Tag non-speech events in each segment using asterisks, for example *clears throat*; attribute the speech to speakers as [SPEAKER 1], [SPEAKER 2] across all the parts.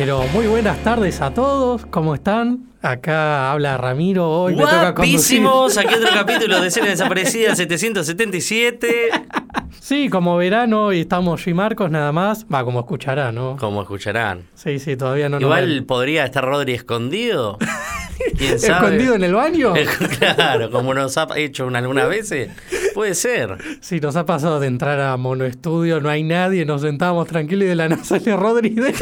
[SPEAKER 1] Pero muy buenas tardes a todos, ¿cómo están? Acá habla Ramiro, hoy me toca conducir.
[SPEAKER 2] Guapísimos, aquí otro *laughs* capítulo de Escena Desaparecida 777.
[SPEAKER 1] Sí, como verán, hoy estamos yo y Marcos nada más. Va, como escucharán, ¿no?
[SPEAKER 2] Como escucharán.
[SPEAKER 1] Sí, sí, todavía no nos
[SPEAKER 2] Igual
[SPEAKER 1] ven.
[SPEAKER 2] podría estar Rodri escondido. *laughs* ¿Quién *laughs* sabe?
[SPEAKER 1] ¿Escondido en el baño? *laughs*
[SPEAKER 2] Claro, como nos ha hecho una- algunas veces. Puede ser.
[SPEAKER 1] Sí, nos ha pasado de entrar a Mono Estudio, no hay nadie, nos sentábamos tranquilos y de la nada *laughs* sale Rodri de-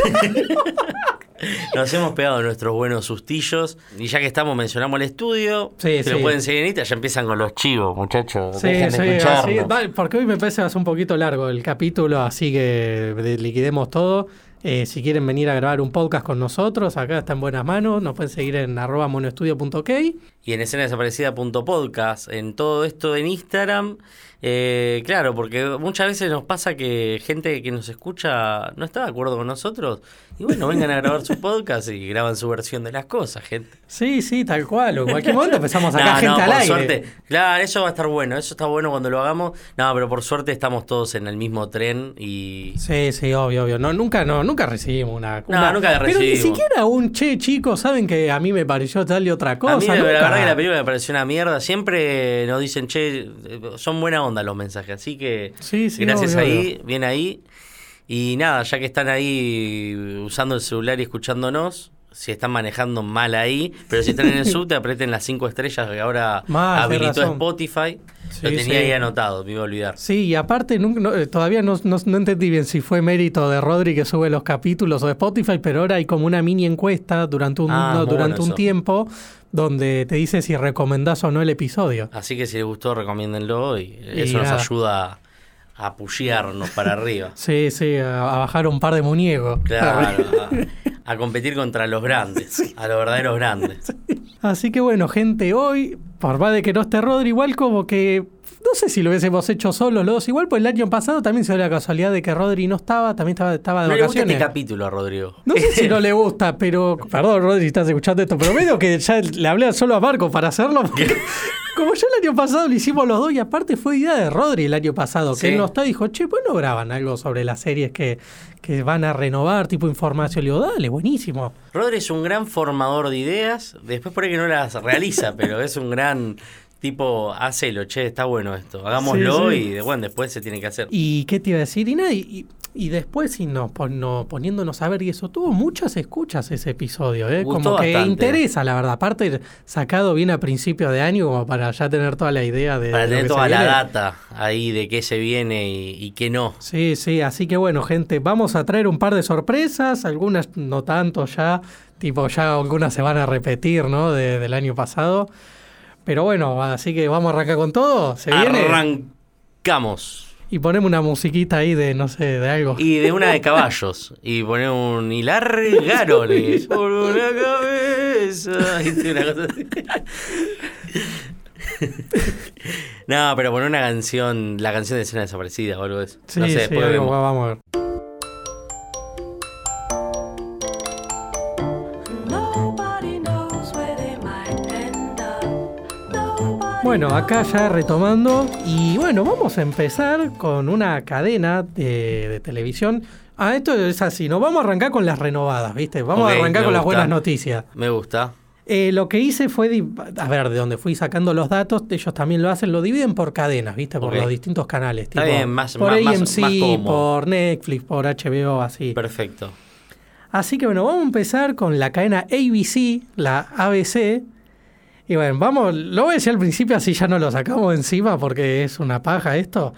[SPEAKER 2] Nos hemos pegado nuestros buenos sustillos. Y ya que estamos, mencionamos el estudio.
[SPEAKER 1] Sí, sí.
[SPEAKER 2] lo pueden seguir en Insta. Ya empiezan con los chivos, muchachos.
[SPEAKER 1] Sí,
[SPEAKER 2] Dejen
[SPEAKER 1] sí,
[SPEAKER 2] de
[SPEAKER 1] así, dale, porque hoy me parece que va a ser un poquito largo el capítulo, así que de- liquidemos todo. Eh, si quieren venir a grabar un podcast con nosotros, acá está en buenas manos, nos pueden seguir en arroba
[SPEAKER 2] y en escenadesaparecida.podcast, en todo esto en Instagram. Eh, claro, porque muchas veces nos pasa que gente que nos escucha no está de acuerdo con nosotros. Y bueno, vengan a grabar su podcast y graban su versión de las cosas, gente.
[SPEAKER 1] Sí, sí, tal cual. o En cualquier momento empezamos a sacar
[SPEAKER 2] No,
[SPEAKER 1] gente
[SPEAKER 2] no,
[SPEAKER 1] al
[SPEAKER 2] por
[SPEAKER 1] aire.
[SPEAKER 2] suerte. Claro, eso va a estar bueno. Eso está bueno cuando lo hagamos. No, pero por suerte estamos todos en el mismo tren y.
[SPEAKER 1] Sí, sí, obvio, obvio. No, nunca, no, nunca recibimos una.
[SPEAKER 2] No,
[SPEAKER 1] una-
[SPEAKER 2] nunca
[SPEAKER 1] Pero ni
[SPEAKER 2] recibimos.
[SPEAKER 1] siquiera un che, chicos, saben que a mí me pareció tal y otra cosa.
[SPEAKER 2] a mí la, verdad que la película me pareció una mierda. Siempre nos dicen, che, son buena onda los mensajes. Así que
[SPEAKER 1] Sí, sí,
[SPEAKER 2] gracias
[SPEAKER 1] obvio,
[SPEAKER 2] ahí,
[SPEAKER 1] obvio.
[SPEAKER 2] bien ahí. Y nada, ya que están ahí usando el celular y escuchándonos, si están manejando mal ahí, pero si están en el *laughs* subte, aprieten las cinco estrellas que ahora habilitó. Spotify.
[SPEAKER 1] Sí,
[SPEAKER 2] Lo tenía
[SPEAKER 1] sí.
[SPEAKER 2] ahí anotado, me iba a olvidar.
[SPEAKER 1] Sí, y aparte nunca- no, eh, todavía no, no- no entendí bien si fue mérito de Rodri que sube los capítulos o de Spotify, pero ahora hay como una mini encuesta durante un,
[SPEAKER 2] Ah,
[SPEAKER 1] durante
[SPEAKER 2] bueno
[SPEAKER 1] un tiempo donde te dice si recomendás o no el episodio.
[SPEAKER 2] Así que si les gustó, recomiéndenlo y
[SPEAKER 1] Y
[SPEAKER 2] eso nos ayuda a apoyarnos para arriba. *laughs*
[SPEAKER 1] Sí, sí, a, a bajar un par de muñecos.
[SPEAKER 2] Claro, *laughs* a, a competir contra los grandes, a los verdaderos grandes.
[SPEAKER 1] Así que bueno, gente, hoy, por más de que no esté Rodri, igual como que. No sé si lo hubiésemos hecho solos los dos. Igual, pues el año pasado también se dio la casualidad de que Rodri no estaba, también estaba, estaba de
[SPEAKER 2] No le gusta
[SPEAKER 1] vacaciones.
[SPEAKER 2] este capítulo a Rodrigo.
[SPEAKER 1] No sé si *laughs* no le gusta, pero. Perdón, Rodri, si estás escuchando esto, pero medio que ya le hablé solo a Marco para hacerlo. porque como ya el año pasado lo hicimos los dos, y aparte fue idea de Rodri el año pasado, que
[SPEAKER 2] Sí.
[SPEAKER 1] él no está, dijo, che, pues no graban algo sobre las series que, que van a renovar, tipo información. Le digo, dale, buenísimo.
[SPEAKER 2] Rodri es un gran formador de ideas, después por ahí que no las realiza, *laughs* pero es un gran tipo, hacelo, che, está bueno esto, hagámoslo
[SPEAKER 1] Sí, sí.
[SPEAKER 2] y bueno, después se tiene que hacer.
[SPEAKER 1] ¿Y qué te iba a decir? Y nada, y, y- y después, nos pon- no- poniéndonos a ver, y eso tuvo muchas escuchas ese episodio, ¿eh?
[SPEAKER 2] Gustó
[SPEAKER 1] como que interesa, la verdad. Aparte, sacado bien a principio de año, como para ya tener toda la idea de.
[SPEAKER 2] Para
[SPEAKER 1] de lo
[SPEAKER 2] tener
[SPEAKER 1] se
[SPEAKER 2] toda la
[SPEAKER 1] viene.
[SPEAKER 2] data ahí de qué se viene y, y qué no.
[SPEAKER 1] Sí, sí, así que bueno, gente, vamos a traer un par de sorpresas, algunas no tanto ya, tipo ya algunas se van a repetir, ¿no? De- del año pasado. Pero bueno, así que vamos a arrancar con todo. ¿Se viene?
[SPEAKER 2] Arrancamos.
[SPEAKER 1] Y ponemos una musiquita ahí de, no sé, de algo.
[SPEAKER 2] Y de una de caballos. Y poner un y largaron y *laughs* por una cabeza. Y tiene una cosa así. *laughs* No, pero poner una canción, la canción de escena desaparecida o algo de eso.
[SPEAKER 1] Sí,
[SPEAKER 2] no sé,
[SPEAKER 1] sí,
[SPEAKER 2] después
[SPEAKER 1] algo,
[SPEAKER 2] vemos.
[SPEAKER 1] vamos a ver. Bueno, acá ya retomando. Y bueno, vamos a empezar con una cadena de, de televisión. Ah, esto es así, ¿no? Vamos a arrancar con las renovadas, ¿viste? Vamos a arrancar con las buenas noticias.
[SPEAKER 2] Me gusta.
[SPEAKER 1] Eh, lo que hice fue, a ver, de donde fui sacando los datos, ellos también lo hacen, lo dividen por cadenas, ¿viste? Por los distintos canales.
[SPEAKER 2] Está
[SPEAKER 1] tipo,
[SPEAKER 2] bien, más-
[SPEAKER 1] por
[SPEAKER 2] más-
[SPEAKER 1] AMC,
[SPEAKER 2] más
[SPEAKER 1] por Netflix, por HBO, así.
[SPEAKER 2] Perfecto.
[SPEAKER 1] Así que bueno, vamos a empezar con la cadena ABC, la ABC. Y bueno, vamos, lo voy a decir al principio, así ya no lo sacamos encima porque es una paja esto.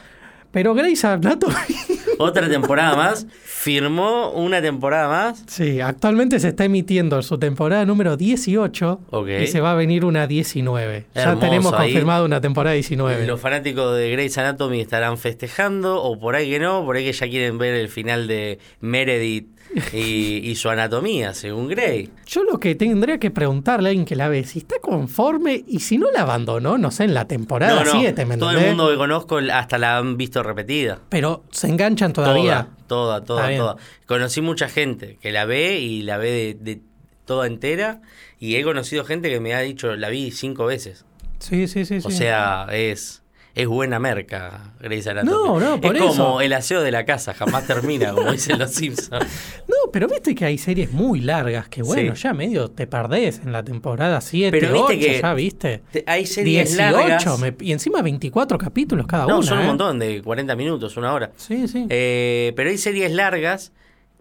[SPEAKER 1] Pero Grey's Anatomy, *laughs*
[SPEAKER 2] Otra temporada más. Firmó una temporada más.
[SPEAKER 1] sí, actualmente se está emitiendo su temporada número 18
[SPEAKER 2] Ok.
[SPEAKER 1] y se va a venir una 19. ya tenemos
[SPEAKER 2] ahí.
[SPEAKER 1] confirmado una temporada 19.
[SPEAKER 2] Los fanáticos de Grey's Anatomy estarán festejando, o por ahí que no, por ahí que ya quieren ver el final de Meredith y, y su anatomía, según Grey.
[SPEAKER 1] Yo lo que tendría que preguntarle a alguien que la ve, si está conforme y si no la abandonó, no sé, en la temporada
[SPEAKER 2] No, no,
[SPEAKER 1] 7, ¿me
[SPEAKER 2] todo el mundo que conozco hasta la han visto repetida.
[SPEAKER 1] Pero se enganchan todavía.
[SPEAKER 2] Toda, toda, toda. Conocí mucha gente que la ve y la ve de, de toda entera. Y he conocido gente que me ha dicho, la vi cinco veces.
[SPEAKER 1] Sí, sí, sí.
[SPEAKER 2] O
[SPEAKER 1] sí.
[SPEAKER 2] sea, es, es buena merca, Grey's Anatomy.
[SPEAKER 1] No, no, por
[SPEAKER 2] es como el aseo de la casa, jamás termina, como *laughs* dicen los Simpsons.
[SPEAKER 1] No, pero viste que hay series muy largas que, bueno,
[SPEAKER 2] Sí.
[SPEAKER 1] ya medio te perdés en la temporada 7,
[SPEAKER 2] Pero viste
[SPEAKER 1] 8,
[SPEAKER 2] que
[SPEAKER 1] ya viste.
[SPEAKER 2] te- hay series
[SPEAKER 1] 18,
[SPEAKER 2] largas.
[SPEAKER 1] me- y encima 24 capítulos cada
[SPEAKER 2] No,
[SPEAKER 1] una.
[SPEAKER 2] son un
[SPEAKER 1] ¿eh?
[SPEAKER 2] montón, de 40 minutos, una hora.
[SPEAKER 1] Sí, sí.
[SPEAKER 2] Eh, pero hay series largas,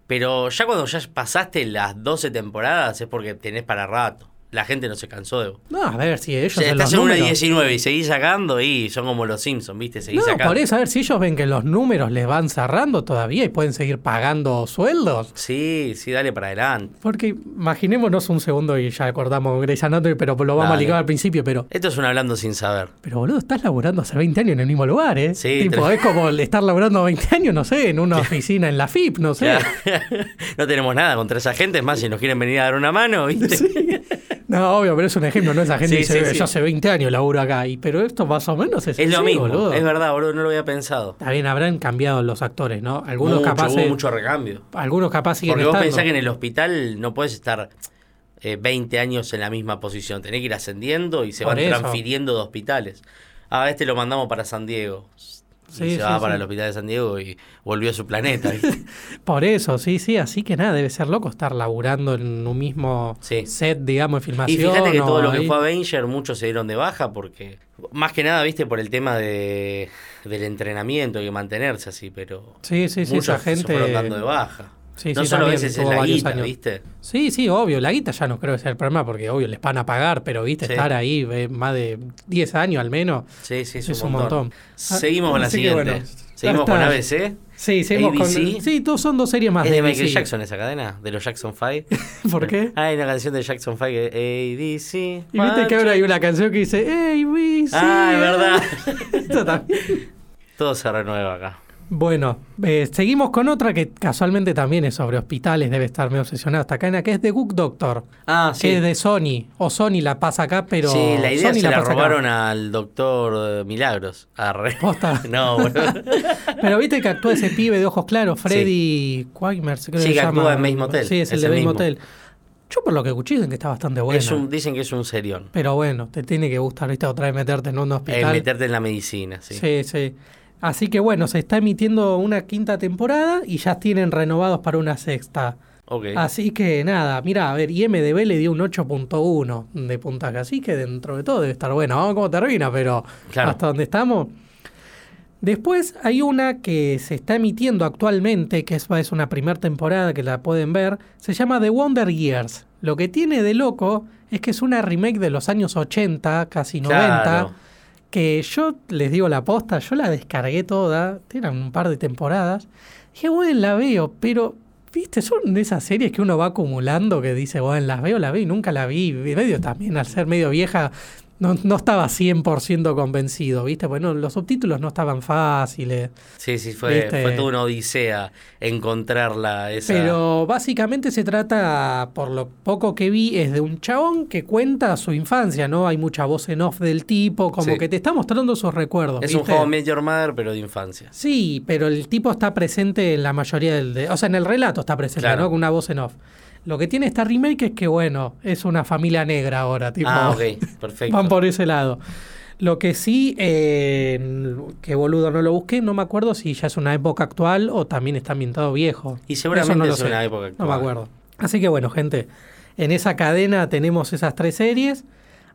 [SPEAKER 2] pero ya cuando ya pasaste las 12 temporadas es porque tenés para rato. La gente no se cansó de vos.
[SPEAKER 1] no, a ver si ellos
[SPEAKER 2] O sea, estás en una
[SPEAKER 1] números...
[SPEAKER 2] 19 y seguís sacando y son como los Simpsons, ¿viste? Seguís
[SPEAKER 1] No,
[SPEAKER 2] sacando.
[SPEAKER 1] por eso, a ver, si ellos ven que los números les van cerrando todavía y pueden seguir pagando sueldos.
[SPEAKER 2] Sí, sí, dale para adelante.
[SPEAKER 1] Porque imaginémonos un segundo y ya acordamos con Grey's Anatomy, pero lo vamos a ligar al principio, pero...
[SPEAKER 2] Esto es un hablando sin saber.
[SPEAKER 1] Pero boludo, estás laburando hace 20 años en el mismo lugar, ¿eh?
[SPEAKER 2] Sí,
[SPEAKER 1] tipo, es como estar laburando 20 años, no sé, en una *laughs* oficina en la FIP, no sé. *laughs*
[SPEAKER 2] No tenemos nada contra esa gente, es más, si nos quieren venir a dar una mano, ¿viste? *laughs*
[SPEAKER 1] No, obvio, pero es un ejemplo, ¿no? Esa gente
[SPEAKER 2] Sí,
[SPEAKER 1] dice,
[SPEAKER 2] sí,
[SPEAKER 1] yo hace 20 años laburo acá, y, pero esto más o menos es,
[SPEAKER 2] Es lo mismo,
[SPEAKER 1] boludo.
[SPEAKER 2] es verdad, boludo, no lo había pensado.
[SPEAKER 1] Está bien, habrán cambiado los actores, ¿no? Algunos
[SPEAKER 2] mucho,
[SPEAKER 1] capaz
[SPEAKER 2] hubo mucho recambio.
[SPEAKER 1] algunos capaz siguen
[SPEAKER 2] Porque vos pensás que en el hospital no puedes estar eh, 20 años en la misma posición. Tenés que ir ascendiendo y se
[SPEAKER 1] Por
[SPEAKER 2] van
[SPEAKER 1] eso.
[SPEAKER 2] transfiriendo de hospitales. Ah, este lo mandamos para San Diego. Y se
[SPEAKER 1] sí,
[SPEAKER 2] va
[SPEAKER 1] sí.
[SPEAKER 2] para el hospital de San Diego y volvió a su planeta. *laughs*
[SPEAKER 1] Por eso, sí, sí, así que nada, debe ser loco estar laburando en un mismo set, digamos, de
[SPEAKER 2] y
[SPEAKER 1] filmación.
[SPEAKER 2] fíjate que todo lo que fue Avenger, muchos se dieron de baja porque, más que nada, viste, por el tema de, del entrenamiento, que mantenerse así, pero
[SPEAKER 1] Sí, sí, sí, esa
[SPEAKER 2] se
[SPEAKER 1] gente...
[SPEAKER 2] fueron dando de baja.
[SPEAKER 1] Sí,
[SPEAKER 2] no
[SPEAKER 1] sí,
[SPEAKER 2] solo a veces es la guita,
[SPEAKER 1] años.
[SPEAKER 2] ¿viste?
[SPEAKER 1] Sí, sí, obvio. La guita ya no creo que sea el problema porque, obvio, les van a pagar, pero, viste,
[SPEAKER 2] Sí.
[SPEAKER 1] estar ahí eh, más de 10 años al menos.
[SPEAKER 2] Sí, sí, es,
[SPEAKER 1] Es
[SPEAKER 2] un montón.
[SPEAKER 1] montón.
[SPEAKER 2] Seguimos con la siguiente.
[SPEAKER 1] bueno,
[SPEAKER 2] Seguimos con. ABC.
[SPEAKER 1] Sí, seguimos
[SPEAKER 2] ABC.
[SPEAKER 1] con... Sí, todos son dos series más
[SPEAKER 2] Es de Michael
[SPEAKER 1] ABC.
[SPEAKER 2] Jackson esa cadena, de los Jackson 5. *laughs*
[SPEAKER 1] ¿Por qué?
[SPEAKER 2] Hay una canción de Jackson 5 que ABC.
[SPEAKER 1] Y viste que ahora hay una canción que dice, ¡Ey, sí,
[SPEAKER 2] Ah, es verdad. *laughs*
[SPEAKER 1] Esto también.
[SPEAKER 2] Todo se renueva acá.
[SPEAKER 1] Bueno, eh, seguimos con otra que casualmente también es sobre hospitales, debe estar medio obsesionada esta cadena, que es The Good Doctor,
[SPEAKER 2] Ah,
[SPEAKER 1] que
[SPEAKER 2] sí.
[SPEAKER 1] es de Sony, o Sony la pasa acá, pero
[SPEAKER 2] sí, la idea
[SPEAKER 1] Sony
[SPEAKER 2] se la,
[SPEAKER 1] acá.
[SPEAKER 2] robaron al doctor eh, Milagros. Arre.
[SPEAKER 1] Posta. *laughs*
[SPEAKER 2] No, boludo. *laughs*
[SPEAKER 1] Pero viste que actúa ese pibe de ojos claros, Freddy Quagmire, creo
[SPEAKER 2] Sí, que
[SPEAKER 1] llama.
[SPEAKER 2] actúa en Bates Motel,
[SPEAKER 1] Sí, es el de
[SPEAKER 2] el.
[SPEAKER 1] Motel. Yo por lo que escuché dicen que está bastante bueno.
[SPEAKER 2] Es un- dicen que es un serión.
[SPEAKER 1] Pero bueno, te tiene que gustar, viste, otra vez meterte en un hospital.
[SPEAKER 2] meterte en la medicina, sí.
[SPEAKER 1] Sí, sí. Así que bueno, se está emitiendo una quinta temporada y ya tienen renovados para una sexta.
[SPEAKER 2] Ok.
[SPEAKER 1] Así que nada, mira, a ver, IMDB le dio un 8.1 de puntaje, así que dentro de todo debe estar bueno. Vamos a ver cómo termina, pero
[SPEAKER 2] Claro.
[SPEAKER 1] hasta donde estamos. Después hay una que se está emitiendo actualmente, que es, es una primera temporada que la pueden ver, se llama The Wonder Years. Lo que tiene de loco es que es una remake de los años 80, casi 90,
[SPEAKER 2] Claro.
[SPEAKER 1] Que yo les digo la posta, yo la descargué toda, eran un par de temporadas, dije, bueno, la veo, pero, viste, son de esas series que uno va acumulando que dice, bueno, las veo, la veo y nunca la vi, medio también, al ser medio vieja, no, no estaba 100% convencido, viste, bueno, los subtítulos no estaban fáciles,
[SPEAKER 2] Sí, sí, fue,
[SPEAKER 1] ¿Viste?
[SPEAKER 2] fue toda una odisea encontrarla. Esa...
[SPEAKER 1] pero básicamente se trata, por lo poco que vi, es de un chabón que cuenta su infancia, ¿no? Hay mucha voz en off del tipo, como
[SPEAKER 2] Sí.
[SPEAKER 1] que te está mostrando sus recuerdos.
[SPEAKER 2] es un juego Major Mother, pero de infancia.
[SPEAKER 1] Sí, pero el tipo está presente en la mayoría del... de- o sea, en el relato está presente,
[SPEAKER 2] Claro.
[SPEAKER 1] ¿no? Con una voz en off. Lo que tiene esta remake es que, bueno, es una familia negra ahora, tipo...
[SPEAKER 2] Ah, ok, *laughs* perfecto.
[SPEAKER 1] Van por ese lado. Lo que sí, eh, que boludo no lo busqué, no me acuerdo si ya es una época actual o también está ambientado viejo.
[SPEAKER 2] Y seguramente
[SPEAKER 1] no
[SPEAKER 2] es una época
[SPEAKER 1] No
[SPEAKER 2] actual.
[SPEAKER 1] me acuerdo. Así que bueno, gente, en esa cadena tenemos esas tres series.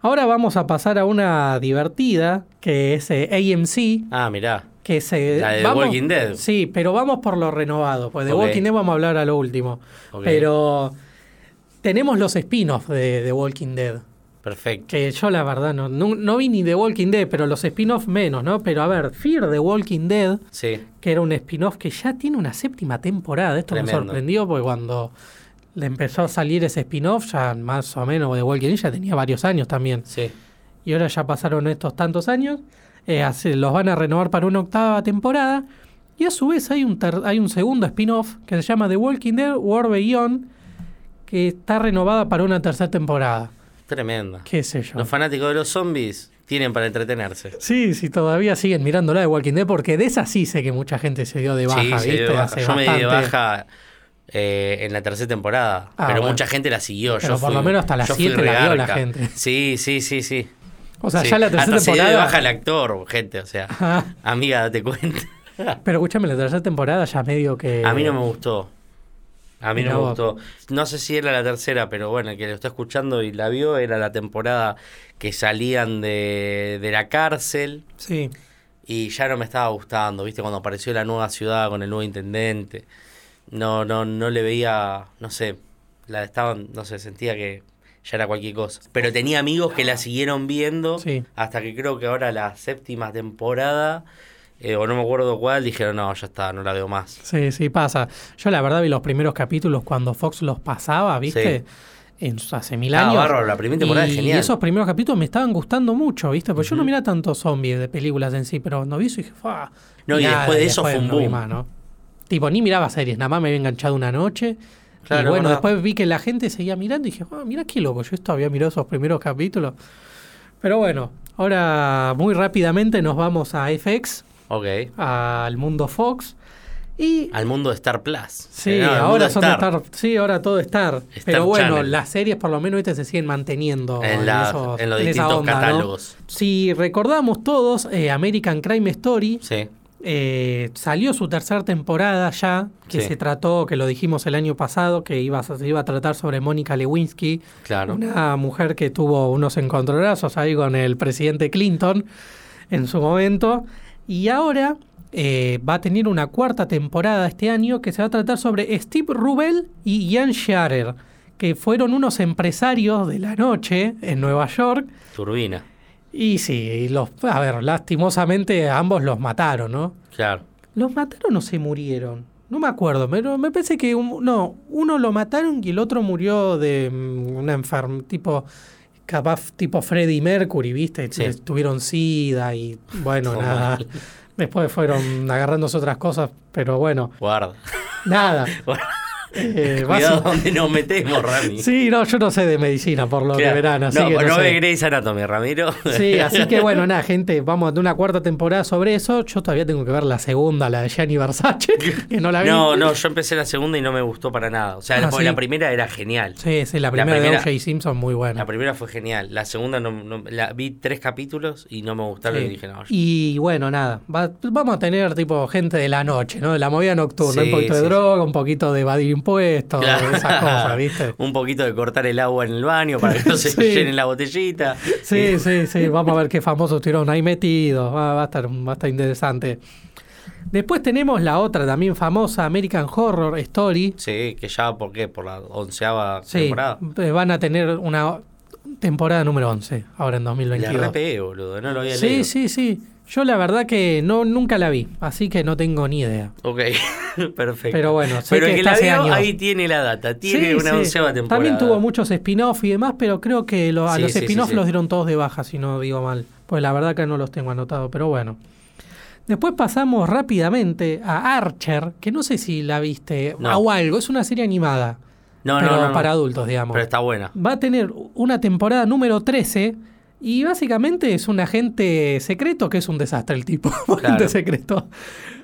[SPEAKER 1] Ahora vamos a pasar a una divertida, que es eh, AMC,
[SPEAKER 2] Ah, mirá.
[SPEAKER 1] Que se...
[SPEAKER 2] La de
[SPEAKER 1] vamos-
[SPEAKER 2] Walking Dead.
[SPEAKER 1] Sí, pero vamos por lo renovado, pues de. Walking Dead vamos a hablar a lo último. Pero tenemos los spin-offs de The Walking Dead.
[SPEAKER 2] Perfecto.
[SPEAKER 1] Que yo la verdad no, no, no vi ni The Walking Dead, pero los spin-offs menos, ¿no? Pero a ver, Fear The Walking Dead,
[SPEAKER 2] Sí.
[SPEAKER 1] que era un spin-off que ya tiene una séptima temporada. Esto me
[SPEAKER 2] Tremendo.
[SPEAKER 1] sorprendió porque cuando le empezó a salir ese spin-off, ya más o menos The Walking Dead ya tenía varios años también.
[SPEAKER 2] Sí.
[SPEAKER 1] Y ahora ya pasaron estos tantos años, eh, los van a renovar para una octava temporada. Y a su vez hay un, hay un segundo spin-off que se llama The Walking Dead War Beyond, que está renovada para una tercera temporada.
[SPEAKER 2] Tremenda.
[SPEAKER 1] ¿Qué sé yo?
[SPEAKER 2] Los fanáticos de los zombies tienen para entretenerse.
[SPEAKER 1] Sí, sí, todavía siguen mirándola de Walking Dead, porque de esa sí sé que mucha gente se dio de baja,
[SPEAKER 2] sí, se dio
[SPEAKER 1] ¿viste?
[SPEAKER 2] de baja.
[SPEAKER 1] Hace
[SPEAKER 2] Yo me di de baja eh, en la tercera temporada.
[SPEAKER 1] Ah,
[SPEAKER 2] pero
[SPEAKER 1] bueno.
[SPEAKER 2] mucha gente la siguió.
[SPEAKER 1] Pero
[SPEAKER 2] yo
[SPEAKER 1] por
[SPEAKER 2] fui-
[SPEAKER 1] lo menos hasta las
[SPEAKER 2] yo fui
[SPEAKER 1] siete la vio la gente.
[SPEAKER 2] Sí, sí, sí, sí.
[SPEAKER 1] O sea,
[SPEAKER 2] Sí.
[SPEAKER 1] ya la tercera
[SPEAKER 2] Hasta se
[SPEAKER 1] temporada.
[SPEAKER 2] baja el actor, gente. O sea,
[SPEAKER 1] Ah,
[SPEAKER 2] amiga, date cuenta. *laughs*
[SPEAKER 1] pero escúchame, la tercera temporada ya medio que.
[SPEAKER 2] A mí no me gustó. A mí no me gustó. No sé si era la tercera, pero bueno, el que lo está escuchando y la vio era la temporada que salían de, de la cárcel
[SPEAKER 1] Sí.
[SPEAKER 2] y ya no me estaba gustando, ¿viste? Cuando apareció la nueva ciudad con el nuevo intendente. No, no, no le veía, no sé, la estaban, no sé, sentía que ya era cualquier cosa. Pero tenía amigos que la siguieron viendo
[SPEAKER 1] Sí.
[SPEAKER 2] hasta que creo que ahora la séptima temporada, eh, o no me acuerdo cuál, dijeron, no, ya está, no la veo más.
[SPEAKER 1] Sí, sí, pasa. Yo la verdad vi los primeros capítulos cuando Fox los pasaba, ¿viste?
[SPEAKER 2] Sí.
[SPEAKER 1] En, hace mil
[SPEAKER 2] Ah,
[SPEAKER 1] años.
[SPEAKER 2] bárbaro, la primera temporada
[SPEAKER 1] y
[SPEAKER 2] es genial.
[SPEAKER 1] esos primeros capítulos me estaban gustando mucho, ¿viste? Porque yo no miraba tantos zombies de películas en sí, pero no vi eso y dije, ¡fua!
[SPEAKER 2] No, y
[SPEAKER 1] nada,
[SPEAKER 2] después de eso
[SPEAKER 1] después
[SPEAKER 2] fue un
[SPEAKER 1] no vi
[SPEAKER 2] boom.
[SPEAKER 1] más, ¿no? Tipo, ni miraba series, nada más me había enganchado una noche.
[SPEAKER 2] Claro,
[SPEAKER 1] y bueno,
[SPEAKER 2] verdad.
[SPEAKER 1] después vi que la gente seguía mirando y dije, ah, mira qué loco, yo esto había mirado esos primeros capítulos. Pero bueno, ahora muy rápidamente nos vamos a FX,
[SPEAKER 2] Ok.
[SPEAKER 1] al mundo Fox. Y
[SPEAKER 2] Al mundo de Star Plus.
[SPEAKER 1] Sí,
[SPEAKER 2] no, al
[SPEAKER 1] ahora son de Star. Sí, ahora todo Star.
[SPEAKER 2] Star
[SPEAKER 1] Pero bueno,
[SPEAKER 2] Channel.
[SPEAKER 1] las series por lo menos ¿viste? se siguen manteniendo
[SPEAKER 2] En, la-
[SPEAKER 1] esos-
[SPEAKER 2] en los
[SPEAKER 1] en
[SPEAKER 2] distintos
[SPEAKER 1] onda, ¿no?
[SPEAKER 2] catálogos.
[SPEAKER 1] Si recordamos todos, eh, American Crime Story
[SPEAKER 2] Sí.
[SPEAKER 1] Eh, salió su tercera temporada ya, que
[SPEAKER 2] Sí.
[SPEAKER 1] se trató, que lo dijimos el año pasado, que iba, se iba a tratar sobre Mónica Lewinsky,
[SPEAKER 2] Claro.
[SPEAKER 1] una mujer que tuvo unos encontronazos ahí con el presidente Clinton en su momento. Y ahora eh, va a tener una cuarta temporada este año que se va a tratar sobre Steve Rubel y Ian Sharer, que fueron unos empresarios de la noche en Nueva York.
[SPEAKER 2] Turbina.
[SPEAKER 1] Y sí, y los, a ver, lastimosamente ambos los mataron, ¿no?
[SPEAKER 2] Claro.
[SPEAKER 1] ¿Los mataron o se murieron? No me acuerdo, pero me parece que un- no, uno lo mataron y el otro murió de mm, una enfermedad tipo capaz tipo Freddie Mercury, ¿viste?
[SPEAKER 2] Sí.
[SPEAKER 1] Tuvieron sida y bueno, nada.
[SPEAKER 2] mal.
[SPEAKER 1] Después fueron agarrándose otras cosas, pero bueno,
[SPEAKER 2] Guarda.
[SPEAKER 1] nada. *laughs*
[SPEAKER 2] Guarda.
[SPEAKER 1] Eh, *laughs*
[SPEAKER 2] Cuidado
[SPEAKER 1] basi-
[SPEAKER 2] donde nos metemos, Rami.
[SPEAKER 1] Sí, no, yo no sé de medicina por lo
[SPEAKER 2] Claro.
[SPEAKER 1] que verán, así
[SPEAKER 2] no,
[SPEAKER 1] que no,
[SPEAKER 2] no
[SPEAKER 1] sé.
[SPEAKER 2] ve Grey's Anatomy, Ramiro.
[SPEAKER 1] Sí, así que *laughs* bueno, nada, gente, vamos de una cuarta temporada sobre eso. Yo todavía tengo que ver la segunda, la de Gianni Versace, *laughs* que no la vi.
[SPEAKER 2] No, no, yo empecé la segunda y no me gustó para nada. O sea,
[SPEAKER 1] Ah,
[SPEAKER 2] la, la primera era genial.
[SPEAKER 1] Sí, sí, la primera,
[SPEAKER 2] primera-
[SPEAKER 1] de O.J. Simpson muy buena.
[SPEAKER 2] La primera fue genial. La segunda no, no- la vi tres capítulos y no me gustaron
[SPEAKER 1] Sí.
[SPEAKER 2] y dije, no, yo-
[SPEAKER 1] Y bueno, nada, va- vamos a tener tipo gente de la noche, ¿no? De la movida nocturna,
[SPEAKER 2] Sí,
[SPEAKER 1] un poquito de droga, un poquito de evadir impuestos,
[SPEAKER 2] Claro.
[SPEAKER 1] esas cosas, *laughs* ¿viste?
[SPEAKER 2] Un poquito de cortar el agua en el baño para que no se *laughs*
[SPEAKER 1] Sí.
[SPEAKER 2] llene la botellita.
[SPEAKER 1] Sí, sí, sí, vamos a ver qué famosos estuvieron ahí metidos, va, va a estar, va a estar interesante. Después tenemos la otra también famosa, American Horror Story.
[SPEAKER 2] Sí, que ya, ¿por qué? Por la onceava
[SPEAKER 1] Sí,
[SPEAKER 2] temporada.
[SPEAKER 1] eh, van a tener una temporada número 11, ahora en
[SPEAKER 2] La
[SPEAKER 1] 2022.
[SPEAKER 2] RPE, boludo, no lo había
[SPEAKER 1] Sí,
[SPEAKER 2] leído.
[SPEAKER 1] sí, sí. Yo la verdad que no nunca la vi, así que no tengo ni idea.
[SPEAKER 2] Ok, *laughs* perfecto.
[SPEAKER 1] Pero bueno, sé
[SPEAKER 2] Pero
[SPEAKER 1] que
[SPEAKER 2] el que
[SPEAKER 1] está
[SPEAKER 2] la
[SPEAKER 1] hace años.
[SPEAKER 2] ahí tiene la data, tiene
[SPEAKER 1] Sí,
[SPEAKER 2] una
[SPEAKER 1] sí.
[SPEAKER 2] onceava temporada.
[SPEAKER 1] También tuvo muchos spin-off y demás, pero creo que lo- a
[SPEAKER 2] Sí,
[SPEAKER 1] los spin-off los dieron todos de baja, si no digo mal. Pues la verdad que no los tengo anotados, pero bueno. Después pasamos rápidamente a Archer, que no sé si la viste
[SPEAKER 2] No.
[SPEAKER 1] o algo, es una serie animada,
[SPEAKER 2] No,
[SPEAKER 1] pero
[SPEAKER 2] no, no, no.
[SPEAKER 1] para adultos, digamos.
[SPEAKER 2] Pero está buena.
[SPEAKER 1] Va a tener una temporada número 13 y básicamente es un agente secreto que es un desastre el tipo, *laughs* un
[SPEAKER 2] Claro.
[SPEAKER 1] agente secreto.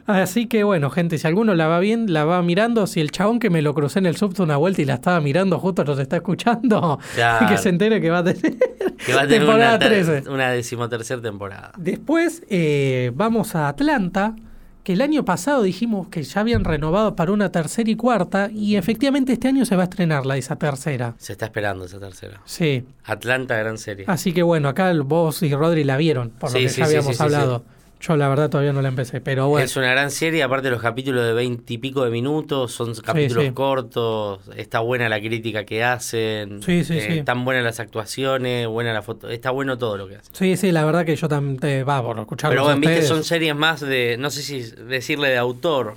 [SPEAKER 1] Así que bueno, gente, si alguno la va bien, la va mirando, si el chabón que me lo crucé en el subte una vuelta y la estaba mirando justo nos está escuchando, *laughs*
[SPEAKER 2] Claro.
[SPEAKER 1] que se entere que va a tener *laughs*
[SPEAKER 2] Que va a tener
[SPEAKER 1] temporada
[SPEAKER 2] una, ter-
[SPEAKER 1] 13.
[SPEAKER 2] una decimotercera temporada.
[SPEAKER 1] Después eh, vamos a Atlanta, que el año pasado dijimos que ya habían renovado para una tercera y cuarta, y efectivamente este año se va a estrenar la esa tercera.
[SPEAKER 2] Se está esperando esa tercera.
[SPEAKER 1] Sí,
[SPEAKER 2] Atlanta, gran serie.
[SPEAKER 1] Así que bueno, acá vos y Rodri la vieron, por
[SPEAKER 2] Sí,
[SPEAKER 1] lo que
[SPEAKER 2] sí,
[SPEAKER 1] ya habíamos
[SPEAKER 2] sí, sí,
[SPEAKER 1] hablado. Yo la verdad todavía no la empecé, pero bueno.
[SPEAKER 2] Es una gran serie, aparte los capítulos de veinte y pico de minutos, son capítulos
[SPEAKER 1] sí.
[SPEAKER 2] cortos, está buena la crítica que hacen,
[SPEAKER 1] Sí, sí,
[SPEAKER 2] eh,
[SPEAKER 1] sí.
[SPEAKER 2] están buenas las actuaciones, buena la foto, está bueno todo lo que hacen.
[SPEAKER 1] Sí, sí, la verdad que yo también, va, por escucharlos
[SPEAKER 2] Pero bueno, viste, son series más de, no sé si decirle de autor,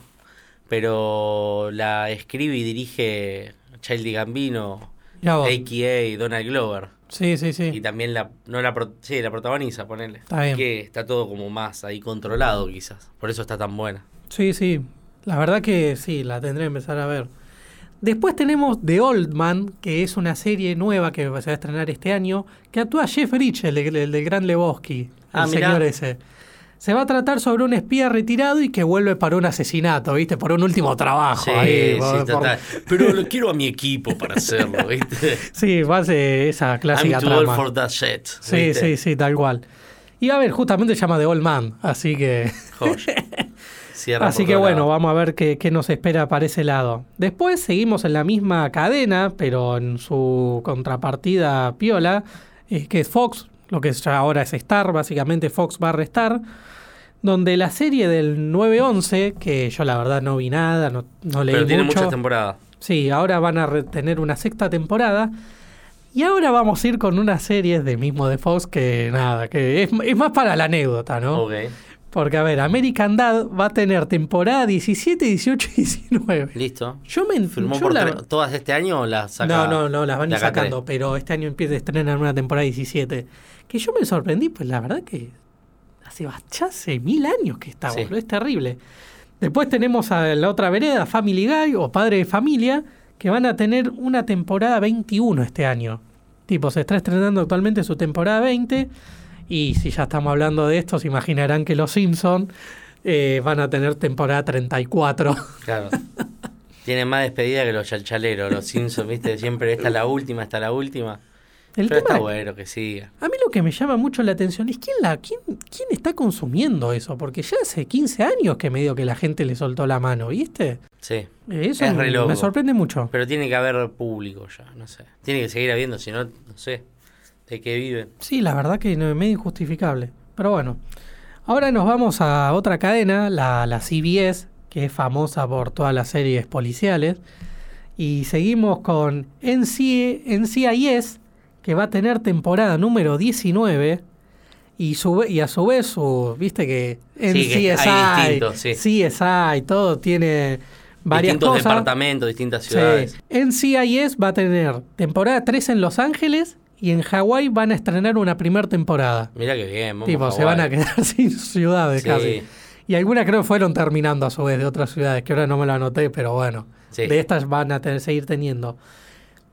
[SPEAKER 2] pero la escribe y dirige Childy Gambino. a.k.a. Donald Glover.
[SPEAKER 1] Sí, sí,
[SPEAKER 2] Y
[SPEAKER 1] sí.
[SPEAKER 2] también la, no la, sí, la protagoniza, ponele.
[SPEAKER 1] Está bien.
[SPEAKER 2] Que está todo como más ahí controlado quizás. Por eso está tan buena.
[SPEAKER 1] Sí, sí. La verdad que sí, la tendré que empezar a ver. Después tenemos The Old Man, que es una serie nueva que se va a estrenar este año, que actúa Jeff Bridges, el, de- el del Gran Lebowski,
[SPEAKER 2] Ah,
[SPEAKER 1] el
[SPEAKER 2] mirá.
[SPEAKER 1] señor ese. Se va a tratar sobre un espía retirado y que vuelve para un asesinato, ¿viste? Por un último trabajo.
[SPEAKER 2] Sí,
[SPEAKER 1] ahí,
[SPEAKER 2] sí,
[SPEAKER 1] por- por-
[SPEAKER 2] total. Pero lo quiero a mi equipo para hacerlo, *laughs* ¿viste?
[SPEAKER 1] Sí, va a ser esa
[SPEAKER 2] I'm
[SPEAKER 1] clásica
[SPEAKER 2] too old for that shit.
[SPEAKER 1] Sí, sí, sí, tal cual. Y a ver, justamente se llama The Old Man, así que... *laughs* Así que bueno,
[SPEAKER 2] lado.
[SPEAKER 1] vamos a ver qué, qué nos espera para ese lado. Después seguimos en la misma cadena, pero en su contrapartida piola, eh, que es Fox, lo que ya ahora es Star, básicamente Fox barra Star, donde la serie del 9-11, que yo la verdad no vi nada, no, no leí
[SPEAKER 2] Pero tiene
[SPEAKER 1] mucho.
[SPEAKER 2] muchas temporadas.
[SPEAKER 1] Sí, ahora van a tener una sexta temporada. Y ahora vamos a ir con una serie de mismo de Fox que nada, que es, es más para la anécdota, ¿no?
[SPEAKER 2] Ok.
[SPEAKER 1] Porque, a ver, American Dad va a tener temporada 17, 18 y 19.
[SPEAKER 2] Listo.
[SPEAKER 1] Yo me
[SPEAKER 2] ¿Filmó
[SPEAKER 1] yo
[SPEAKER 2] por
[SPEAKER 1] la-
[SPEAKER 2] tre- todas este año o las saca?
[SPEAKER 1] No, no, no, las van a ir
[SPEAKER 2] de acá
[SPEAKER 1] sacando, pero este año empieza a estrenar una temporada 17. Que yo me sorprendí, pues la verdad que hace, hace mil años que está,
[SPEAKER 2] Sí.
[SPEAKER 1] boludo, es terrible. Después tenemos a la otra vereda, Family Guy o Padre de Familia, que van a tener una temporada 21 este año. Tipo, se está estrenando actualmente su temporada 20. Y si ya estamos hablando de esto, se imaginarán que los Simpsons van a tener temporada 34.
[SPEAKER 2] Claro. Tiene más despedida que los chalchaleros, los Simpsons, ¿viste? Siempre esta es la última, esta es la última.
[SPEAKER 1] El
[SPEAKER 2] Pero está
[SPEAKER 1] tema-
[SPEAKER 2] bueno que siga.
[SPEAKER 1] A mí lo que me llama mucho la atención es quién, la, quién, quién está consumiendo eso, porque ya hace 15 años que medio que la gente le soltó la mano, ¿viste?
[SPEAKER 2] Sí.
[SPEAKER 1] Eh, Eso
[SPEAKER 2] Es
[SPEAKER 1] me,
[SPEAKER 2] loco.
[SPEAKER 1] me sorprende mucho.
[SPEAKER 2] Pero tiene que haber público ya, no sé. Tiene que seguir habiendo, si no, no sé. ¿De qué viven?
[SPEAKER 1] Sí, la verdad que no es medio injustificable. Pero bueno, ahora nos vamos a otra cadena, la, la CBS, que es famosa por todas las series policiales. Y seguimos con NC NCIS, que va a tener temporada número 19. Y, su- y a su vez, su, viste que
[SPEAKER 2] Sí, que hay
[SPEAKER 1] NCSI,
[SPEAKER 2] distintos, sí.
[SPEAKER 1] CSI, todo tiene varias
[SPEAKER 2] Distintos
[SPEAKER 1] cosas.
[SPEAKER 2] departamentos, distintas ciudades.
[SPEAKER 1] Sí. NCIS va a tener temporada 3 en Los Ángeles y en Hawái van a estrenar una primera temporada.
[SPEAKER 2] Mira qué bien. vamos
[SPEAKER 1] tipo,
[SPEAKER 2] a
[SPEAKER 1] se van a quedar *laughs* sin ciudades casi. Y algunas creo que fueron terminando a su vez de otras ciudades, que ahora no me lo anoté, pero bueno. De estas van a tener- seguir teniendo.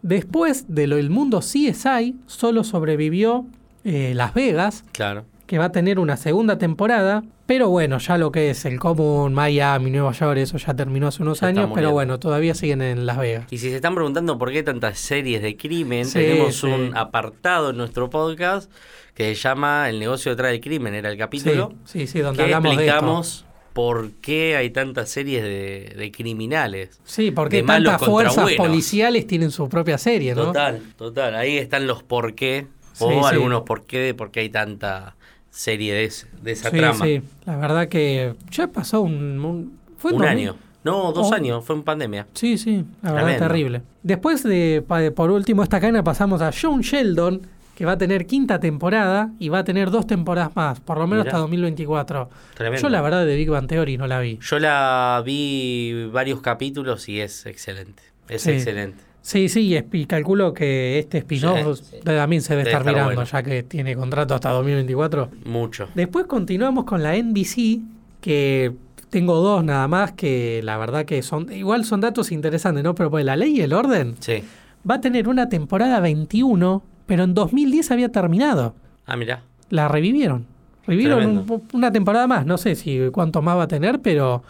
[SPEAKER 1] Después de lo del mundo CSI, solo sobrevivió eh, Las Vegas,
[SPEAKER 2] Claro.
[SPEAKER 1] que va a tener una segunda temporada. Pero bueno, ya lo que es el común, Miami, Nueva York, eso ya terminó hace unos
[SPEAKER 2] Ya
[SPEAKER 1] años, pero bueno, todavía siguen en Las Vegas.
[SPEAKER 2] Y si se están preguntando por qué tantas series de crimen,
[SPEAKER 1] Sí,
[SPEAKER 2] tenemos
[SPEAKER 1] sí.
[SPEAKER 2] un apartado en nuestro podcast que se llama El negocio detrás del crimen, era el capítulo.
[SPEAKER 1] sí, sí, donde
[SPEAKER 2] que
[SPEAKER 1] hablamos de esto.
[SPEAKER 2] Por qué hay tantas series de, de criminales.
[SPEAKER 1] Sí, porque tantas fuerzas policiales tienen su propia serie, ¿no?
[SPEAKER 2] Total, total. Ahí están los por qué, o
[SPEAKER 1] sí.
[SPEAKER 2] algunos por qué de por qué hay tanta serie de, ese- de esa
[SPEAKER 1] sí,
[SPEAKER 2] trama.
[SPEAKER 1] sí. La verdad que ya pasó un... un- fue
[SPEAKER 2] Un
[SPEAKER 1] 2000.
[SPEAKER 2] año. No, dos
[SPEAKER 1] Oh.
[SPEAKER 2] años, fue en pandemia.
[SPEAKER 1] Sí, sí, la verdad
[SPEAKER 2] Tremendo.
[SPEAKER 1] terrible. Después de, por último, esta cadena pasamos a John Sheldon, que va a tener quinta temporada y va a tener dos temporadas más, por lo menos
[SPEAKER 2] Mirá.
[SPEAKER 1] hasta 2024.
[SPEAKER 2] Tremendo.
[SPEAKER 1] Yo la verdad de Big Bang Theory no la vi.
[SPEAKER 2] Yo la vi varios capítulos y es excelente. Es excelente.
[SPEAKER 1] Sí, sí, y, y calculo que este spin-off
[SPEAKER 2] Sí, sí.
[SPEAKER 1] también se debe
[SPEAKER 2] Debe
[SPEAKER 1] estar
[SPEAKER 2] estar
[SPEAKER 1] mirando,
[SPEAKER 2] bueno.
[SPEAKER 1] ya que tiene contrato hasta 2024.
[SPEAKER 2] Mucho.
[SPEAKER 1] Después continuamos con la NBC, que tengo dos nada más, que la verdad que son, igual son datos interesantes, ¿no? Pero pues la ley y el orden
[SPEAKER 2] Sí.
[SPEAKER 1] va a tener una temporada 21, pero en 2010 había terminado.
[SPEAKER 2] Ah, mirá.
[SPEAKER 1] La revivieron. Revivieron un- una temporada más, no sé si cuánto más va a tener, pero...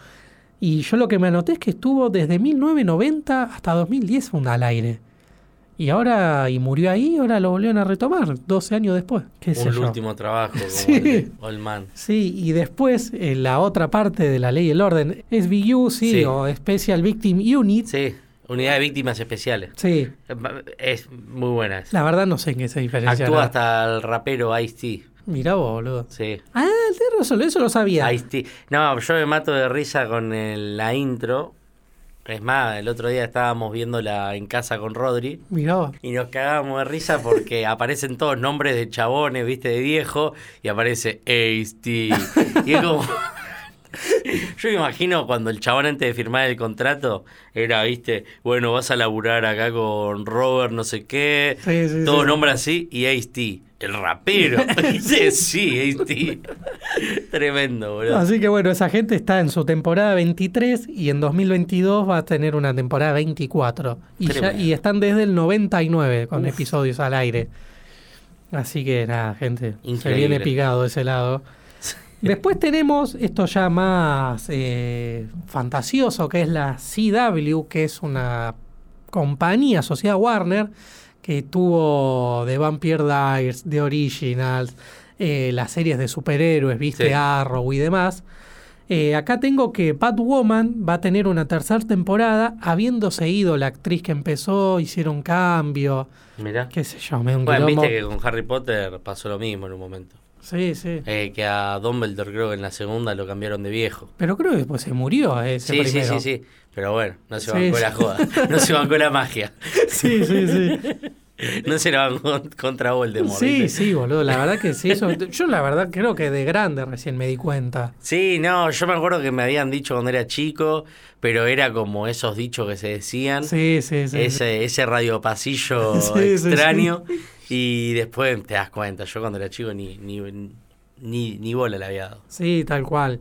[SPEAKER 1] Y yo lo que me anoté es que estuvo desde 1990 hasta 2010 un al aire. Y ahora, y murió ahí, ahora lo volvieron a retomar, 12 años después. ¿Qué
[SPEAKER 2] Un último trabajo como
[SPEAKER 1] Sí.
[SPEAKER 2] el de Oldman.
[SPEAKER 1] Sí, y después eh, la otra parte de la ley y el orden es sí,
[SPEAKER 2] Sí.
[SPEAKER 1] o Special Victim Unit.
[SPEAKER 2] Sí, unidad de víctimas especiales.
[SPEAKER 1] Sí,
[SPEAKER 2] Es muy buena esa.
[SPEAKER 1] la verdad no sé en qué se diferencia.
[SPEAKER 2] Actúa hasta el rapero Ice-T.
[SPEAKER 1] Mirá vos, boludo.
[SPEAKER 2] Sí.
[SPEAKER 1] Ah, tenés razón, eso lo sabía.
[SPEAKER 2] Ice-T. No, yo me mato de risa con el- la intro. Es más, el otro día estábamos viéndola en casa con Rodri.
[SPEAKER 1] Mirá vos.
[SPEAKER 2] Y nos cagábamos de risa porque *laughs* aparecen todos nombres de chabones, viste, de viejo, y aparece Ace-T. Y es como. *laughs* *laughs* Yo me imagino cuando el chabón antes de firmar el contrato era, viste, bueno, vas a laburar acá con Robert, no sé qué,
[SPEAKER 1] Sí, sí,
[SPEAKER 2] todo
[SPEAKER 1] sí.
[SPEAKER 2] nombre así, y Ace-T, el rapero. *laughs* *laughs* sí, sí, Ace-T. Tremendo, boludo.
[SPEAKER 1] Así que bueno, esa gente está en su temporada 23 y en 2022 va a tener una temporada 24. Y, ya- y están desde el 99 con
[SPEAKER 2] Uf.
[SPEAKER 1] episodios al aire. Así que nada, gente, se viene picado de ese lado. Después tenemos esto ya más eh, fantasioso, que es la CW, que es una compañía asociada a Warner, que tuvo The Vampire Diaries, The Originals, eh, las series de superhéroes, viste,
[SPEAKER 2] Sí.
[SPEAKER 1] Arrow y demás. Eh, acá tengo que Batwoman va a tener una tercera temporada, habiéndose ido la actriz que empezó, hicieron cambio,
[SPEAKER 2] Mirá.
[SPEAKER 1] qué sé yo, me un
[SPEAKER 2] Bueno, viste que con Harry Potter pasó lo mismo en un momento.
[SPEAKER 1] Sí, sí.
[SPEAKER 2] Eh, que a Dumbledore creo que en la segunda lo cambiaron de viejo.
[SPEAKER 1] Pero creo que después se murió ese
[SPEAKER 2] Sí, sí,
[SPEAKER 1] primero.
[SPEAKER 2] sí, sí. Pero bueno, no se
[SPEAKER 1] Sí,
[SPEAKER 2] bancó
[SPEAKER 1] sí.
[SPEAKER 2] la joda. No se bancó la magia. *laughs*
[SPEAKER 1] Sí, sí, sí. *laughs* *laughs*
[SPEAKER 2] No se la bancó contra Voldemort.
[SPEAKER 1] Sí,
[SPEAKER 2] ¿viste?
[SPEAKER 1] sí, boludo. La verdad que sí. Eso, yo la verdad creo que de grande recién me di cuenta.
[SPEAKER 2] Sí, no, yo me acuerdo que me habían dicho cuando era chico, pero era como esos dichos que se decían.
[SPEAKER 1] Sí, sí, sí.
[SPEAKER 2] ese, ese radio pasillo
[SPEAKER 1] Sí, *laughs* sí, sí.
[SPEAKER 2] extraño. Y después te das cuenta, yo cuando era chico ni, ni, ni, ni bola le había dado.
[SPEAKER 1] Sí, tal cual.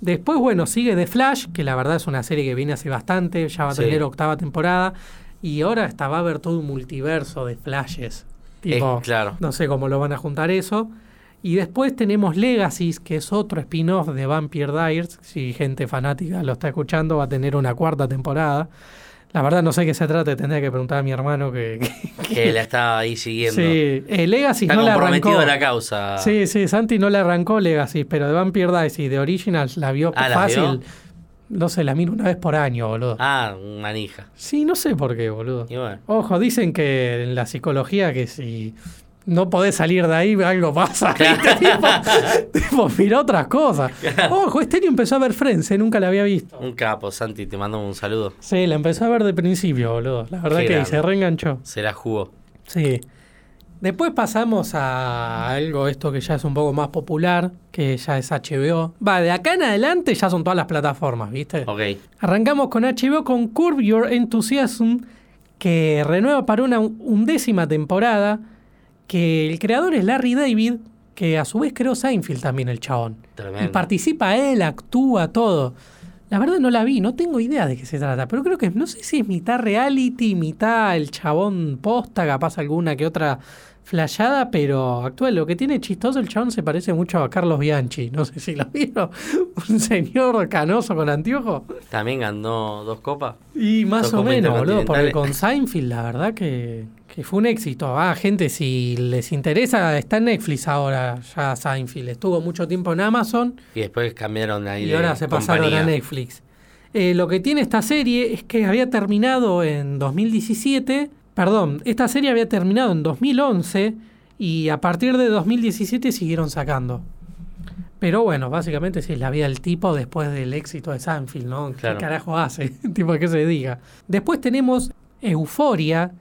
[SPEAKER 1] Después, bueno, sigue The Flash, que la verdad es una serie que viene hace bastante, ya va a tener octava temporada. Y ahora hasta va a haber todo un multiverso de Flashes. Tipo,
[SPEAKER 2] Eh, claro.
[SPEAKER 1] no sé cómo lo van a juntar eso. Y después tenemos Legacies, que es otro spin-off de Vampire Diaries. Si gente fanática lo está escuchando, va a tener una cuarta temporada. La verdad no sé qué se trata, tendría que preguntar a mi hermano que... *laughs* que-
[SPEAKER 2] Que la estaba ahí siguiendo.
[SPEAKER 1] sí, eh, Legacies
[SPEAKER 2] Está
[SPEAKER 1] no la arrancó.
[SPEAKER 2] la causa.
[SPEAKER 1] Sí, sí, Santi no le arrancó Legacy, pero de Vampire Diaries y de Originals la vio
[SPEAKER 2] Ah, ¿la
[SPEAKER 1] fácil.
[SPEAKER 2] vio?
[SPEAKER 1] No sé, la miro una vez por año, boludo.
[SPEAKER 2] Ah, manija.
[SPEAKER 1] Sí, no sé por qué, boludo.
[SPEAKER 2] Y bueno.
[SPEAKER 1] Ojo, dicen que en la psicología que si no podés salir de ahí, algo pasa. *laughs* tipo, mira otras cosas. Ojo, este año empezó a ver Friends, eh, nunca la había visto.
[SPEAKER 2] Un capo, Santi, te mando un saludo.
[SPEAKER 1] Sí, la empezó a ver de principio, boludo. La verdad
[SPEAKER 2] Qué
[SPEAKER 1] que
[SPEAKER 2] grande.
[SPEAKER 1] se reenganchó.
[SPEAKER 2] Se la jugó.
[SPEAKER 1] Sí. Después pasamos a algo, esto que ya es un poco más popular, que ya es HBO. Va, de acá en adelante ya son todas las plataformas, ¿viste?
[SPEAKER 2] Ok.
[SPEAKER 1] Arrancamos con HBO con Curb Your Enthusiasm, que renueva para una undécima temporada, que el creador es Larry David, que a su vez creó Seinfeld también el chabón. Y
[SPEAKER 2] Tremendo.
[SPEAKER 1] participa él, actúa, todo. La verdad no la vi, no tengo idea de qué se trata, pero creo que no sé si es mitad reality, mitad el chabón posta, capaz alguna que otra flayada, pero actual. Lo que tiene chistoso el chabón se parece mucho a Carlos Bianchi, no sé si lo *laughs* vieron, un señor canoso con anteojos.
[SPEAKER 2] También ganó dos copas.
[SPEAKER 1] Y más o menos, boludo, porque con Seinfeld la verdad que, que fue un éxito. Ah, gente, si les interesa, está en Netflix ahora ya Seinfeld. Estuvo mucho tiempo en Amazon.
[SPEAKER 2] Y después cambiaron ahí
[SPEAKER 1] Y
[SPEAKER 2] de
[SPEAKER 1] ahora se pasaron a Netflix. Eh, lo que tiene esta serie es que había terminado en 2017. Perdón, esta serie había terminado en 2011 y a partir de 2017 siguieron sacando. Pero bueno, básicamente sí, es la vida del tipo después del éxito de Sanfield, ¿no?
[SPEAKER 2] Claro.
[SPEAKER 1] ¿Qué carajo hace? *laughs* tipo, que se diga. Después tenemos Euforia,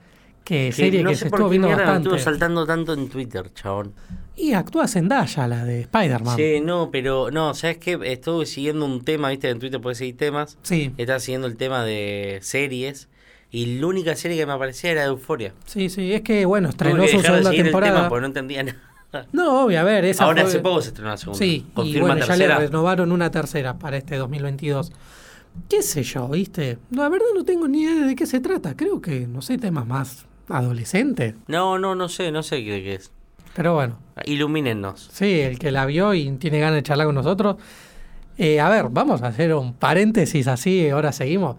[SPEAKER 1] que serie
[SPEAKER 2] no
[SPEAKER 1] que se estuvo viendo bastante.
[SPEAKER 2] estuvo saltando tanto en Twitter, chabón.
[SPEAKER 1] Y actúa Zendaya, la de Spider-Man.
[SPEAKER 2] Sí, no, pero no, ¿sabes qué? Estuve siguiendo un tema, viste, en Twitter puedes seguir temas.
[SPEAKER 1] Sí,
[SPEAKER 2] Estaba siguiendo el tema de series. Y la única serie que me aparecía era Euforia.
[SPEAKER 1] sí, sí. Es que, bueno, estrenó
[SPEAKER 2] que
[SPEAKER 1] su
[SPEAKER 2] de
[SPEAKER 1] segunda
[SPEAKER 2] el tema
[SPEAKER 1] temporada.
[SPEAKER 2] porque no entendía nada.
[SPEAKER 1] No, obvio, a ver, esa
[SPEAKER 2] Ahora
[SPEAKER 1] fue-
[SPEAKER 2] hace poco se estrenó la segunda.
[SPEAKER 1] Sí, y
[SPEAKER 2] Confirma
[SPEAKER 1] bueno, ya le renovaron una tercera para este 2022. ¿Qué sé yo, viste? La verdad no tengo ni idea de qué se trata. Creo que, no sé, temas más adolescentes.
[SPEAKER 2] No, no, no sé, no sé qué, qué es.
[SPEAKER 1] Pero bueno,
[SPEAKER 2] Ilumínenos.
[SPEAKER 1] sí, el que la vio y tiene ganas de charlar con nosotros. Eh, a ver, vamos a hacer un paréntesis así, ahora seguimos.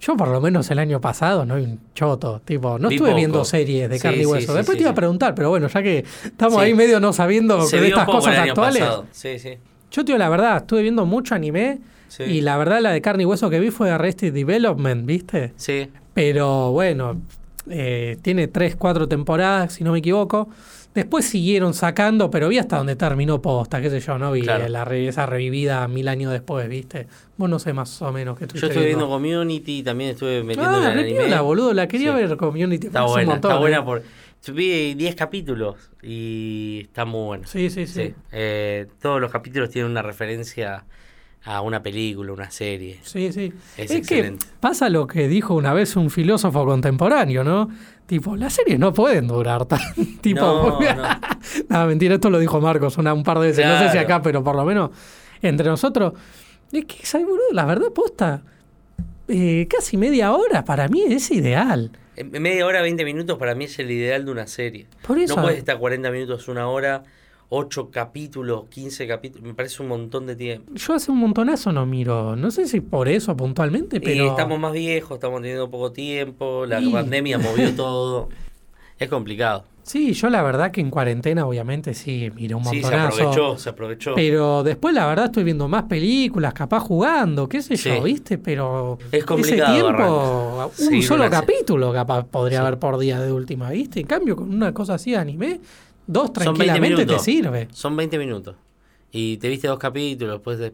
[SPEAKER 1] Yo por lo menos el año pasado no un choto, tipo, no estuve viendo series de
[SPEAKER 2] Sí,
[SPEAKER 1] carne y hueso.
[SPEAKER 2] sí,
[SPEAKER 1] Después te iba a preguntar, pero bueno, ya que estamos ahí medio no sabiendo
[SPEAKER 2] Se
[SPEAKER 1] de estas cosas actuales.
[SPEAKER 2] pasado. Sí, sí.
[SPEAKER 1] Yo digo la verdad, estuve viendo mucho anime y la verdad la de carne y hueso que vi fue Arrested Development, ¿viste?
[SPEAKER 2] Sí.
[SPEAKER 1] Pero bueno, eh, tiene 3, 4 temporadas, si no me equivoco. Después siguieron sacando, pero vi hasta donde terminó posta, qué sé yo, no vi
[SPEAKER 2] Claro.
[SPEAKER 1] eh, la re- esa revivida mil años después, ¿viste? Vos no sé más o menos qué
[SPEAKER 2] Yo estuve viendo Community, también estuve metiendo en
[SPEAKER 1] Ah,
[SPEAKER 2] el
[SPEAKER 1] re
[SPEAKER 2] anime.
[SPEAKER 1] piola, boludo, la quería
[SPEAKER 2] Sí.
[SPEAKER 1] ver Community.
[SPEAKER 2] Está
[SPEAKER 1] hace un
[SPEAKER 2] buena,
[SPEAKER 1] montón,
[SPEAKER 2] está
[SPEAKER 1] eh.
[SPEAKER 2] buena por... Vi 10 capítulos y está muy buena.
[SPEAKER 1] Sí, sí, sí.
[SPEAKER 2] Sí. Eh, todos los capítulos tienen una referencia a una película, una serie.
[SPEAKER 1] Sí, sí.
[SPEAKER 2] Es
[SPEAKER 1] Es,
[SPEAKER 2] excelente.
[SPEAKER 1] que pasa lo que dijo una vez un filósofo contemporáneo, ¿no? Tipo, las series no pueden durar tan. *laughs* tipo,
[SPEAKER 2] No, no. *laughs*
[SPEAKER 1] Nada, mentira, esto lo dijo Marcos una, un par de veces. No sé si acá, pero por lo menos entre nosotros. Es que, ¿sabes, boludo? La verdad, posta. eh, casi media hora para mí es ideal.
[SPEAKER 2] En media hora, 20 minutos para mí es el ideal de una serie.
[SPEAKER 1] Por eso.
[SPEAKER 2] No puedes estar 40 minutos, una hora, 8 capítulos, 15 capítulos. Me parece un montón de tiempo.
[SPEAKER 1] Yo hace un montonazo no miro. No sé si por eso puntualmente, pero.
[SPEAKER 2] Y estamos más viejos, estamos teniendo poco tiempo, la pandemia movió *laughs* todo. Es complicado.
[SPEAKER 1] Sí, yo la verdad que en cuarentena obviamente sí miré un
[SPEAKER 2] Sí, se
[SPEAKER 1] montonazo.
[SPEAKER 2] aprovechó, se aprovechó.
[SPEAKER 1] Pero después la verdad estoy viendo más películas, capaz jugando, qué sé yo,
[SPEAKER 2] Sí.
[SPEAKER 1] ¿viste? Pero
[SPEAKER 2] Es complicado
[SPEAKER 1] ese tiempo, un solo capítulo capaz podría haber por día de última, ¿viste? En cambio, con una cosa así de anime, dos
[SPEAKER 2] Son 20
[SPEAKER 1] tranquilamente te sirve.
[SPEAKER 2] Son 20 minutos. Y te viste dos capítulos, de...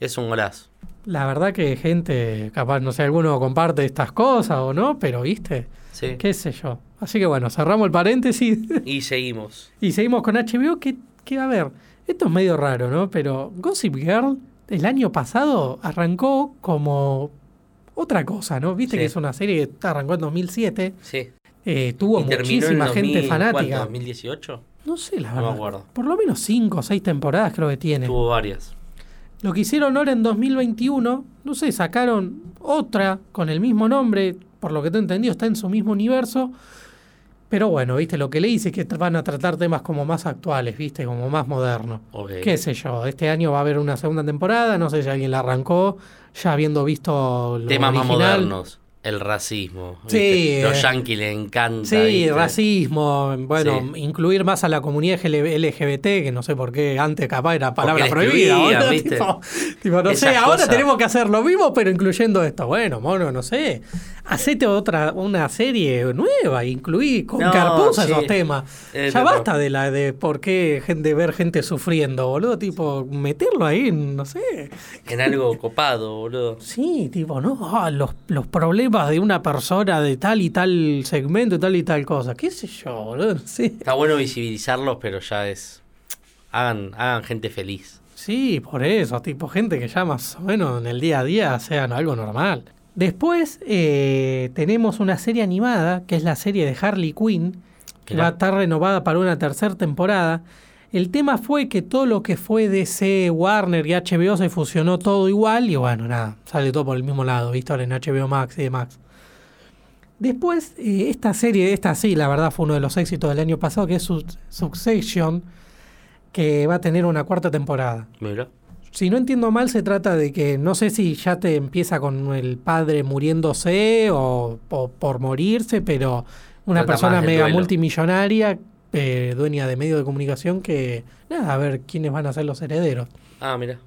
[SPEAKER 2] es un golazo.
[SPEAKER 1] La verdad que gente, capaz, no sé, alguno comparte estas cosas o no, pero ¿viste?
[SPEAKER 2] Sí.
[SPEAKER 1] ¿Qué sé yo? Así que bueno, cerramos el paréntesis
[SPEAKER 2] Y seguimos. *laughs*
[SPEAKER 1] y seguimos con HBO, que, que a ver, esto es medio raro, ¿no? Pero Gossip Girl el año pasado arrancó como otra cosa, ¿no? Viste
[SPEAKER 2] Sí.
[SPEAKER 1] que es una serie que arrancó en 2007,
[SPEAKER 2] Sí.
[SPEAKER 1] eh, tuvo muchísima
[SPEAKER 2] en
[SPEAKER 1] gente
[SPEAKER 2] 2000,
[SPEAKER 1] fanática.
[SPEAKER 2] ¿cuánto? ¿2018?
[SPEAKER 1] No sé, la
[SPEAKER 2] No me
[SPEAKER 1] verdad.
[SPEAKER 2] acuerdo.
[SPEAKER 1] Por lo menos cinco o seis temporadas creo que tiene.
[SPEAKER 2] Tuvo varias.
[SPEAKER 1] Lo que hicieron ahora en 2021, no sé, sacaron otra con el mismo nombre, por lo que te he entendido, está en su mismo universo. Pero bueno, viste, lo que le dice es que van a tratar temas como más actuales, viste, como más modernos. Qué sé yo, este año va a haber una segunda temporada, no sé si alguien la arrancó, ya habiendo visto lo
[SPEAKER 2] Temas más modernos. El racismo.
[SPEAKER 1] Sí,
[SPEAKER 2] ¿viste? Los
[SPEAKER 1] eh.
[SPEAKER 2] yankees les encanta.
[SPEAKER 1] Sí,
[SPEAKER 2] ¿viste?
[SPEAKER 1] racismo, bueno,
[SPEAKER 2] Sí.
[SPEAKER 1] incluir más a la comunidad LGBT, que no sé por qué antes capaz era palabra
[SPEAKER 2] la
[SPEAKER 1] prohibida. boludo,
[SPEAKER 2] ¿viste?
[SPEAKER 1] Tipo, tipo, no sé, ahora tenemos que hacer lo mismo, pero incluyendo esto. Bueno, mono, no sé. Hacete otra, una serie nueva, incluí con
[SPEAKER 2] No,
[SPEAKER 1] carpuza
[SPEAKER 2] sí.
[SPEAKER 1] esos temas.
[SPEAKER 2] Eh,
[SPEAKER 1] ya basta de la de por qué gente, ver gente sufriendo, boludo. Tipo, meterlo ahí, no sé.
[SPEAKER 2] En algo copado, boludo.
[SPEAKER 1] Sí, tipo, no, ah, los, los problemas de una persona de tal y tal segmento tal y tal cosa. ¿Qué sé yo, boludo? *laughs* Sí,
[SPEAKER 2] Está bueno visibilizarlos, pero ya es. Hagan, hagan gente feliz.
[SPEAKER 1] sí, por eso, tipo, gente que ya más o menos en el día a día sean algo normal. Después eh, tenemos una serie animada, que es la serie de Harley Quinn, que va a estar renovada para una tercera temporada. El tema fue que todo lo que fue DC, Warner y HBO se fusionó todo igual y bueno, nada, sale todo por el mismo lado, ¿viste? Ahora en HBO Max y demás. Después, eh, esta serie, esta sí, la verdad fue uno de los éxitos del año pasado, que es Su- Succession, que va a tener una cuarta temporada.
[SPEAKER 2] Mira.
[SPEAKER 1] Si no entiendo mal, se trata de que no sé si ya te empieza con el padre muriéndose o, o por morirse, pero una persona mega
[SPEAKER 2] duelo.
[SPEAKER 1] multimillonaria, eh, dueña de medios de comunicación, que nada, a ver quiénes van a ser los herederos.
[SPEAKER 2] Ah, mira.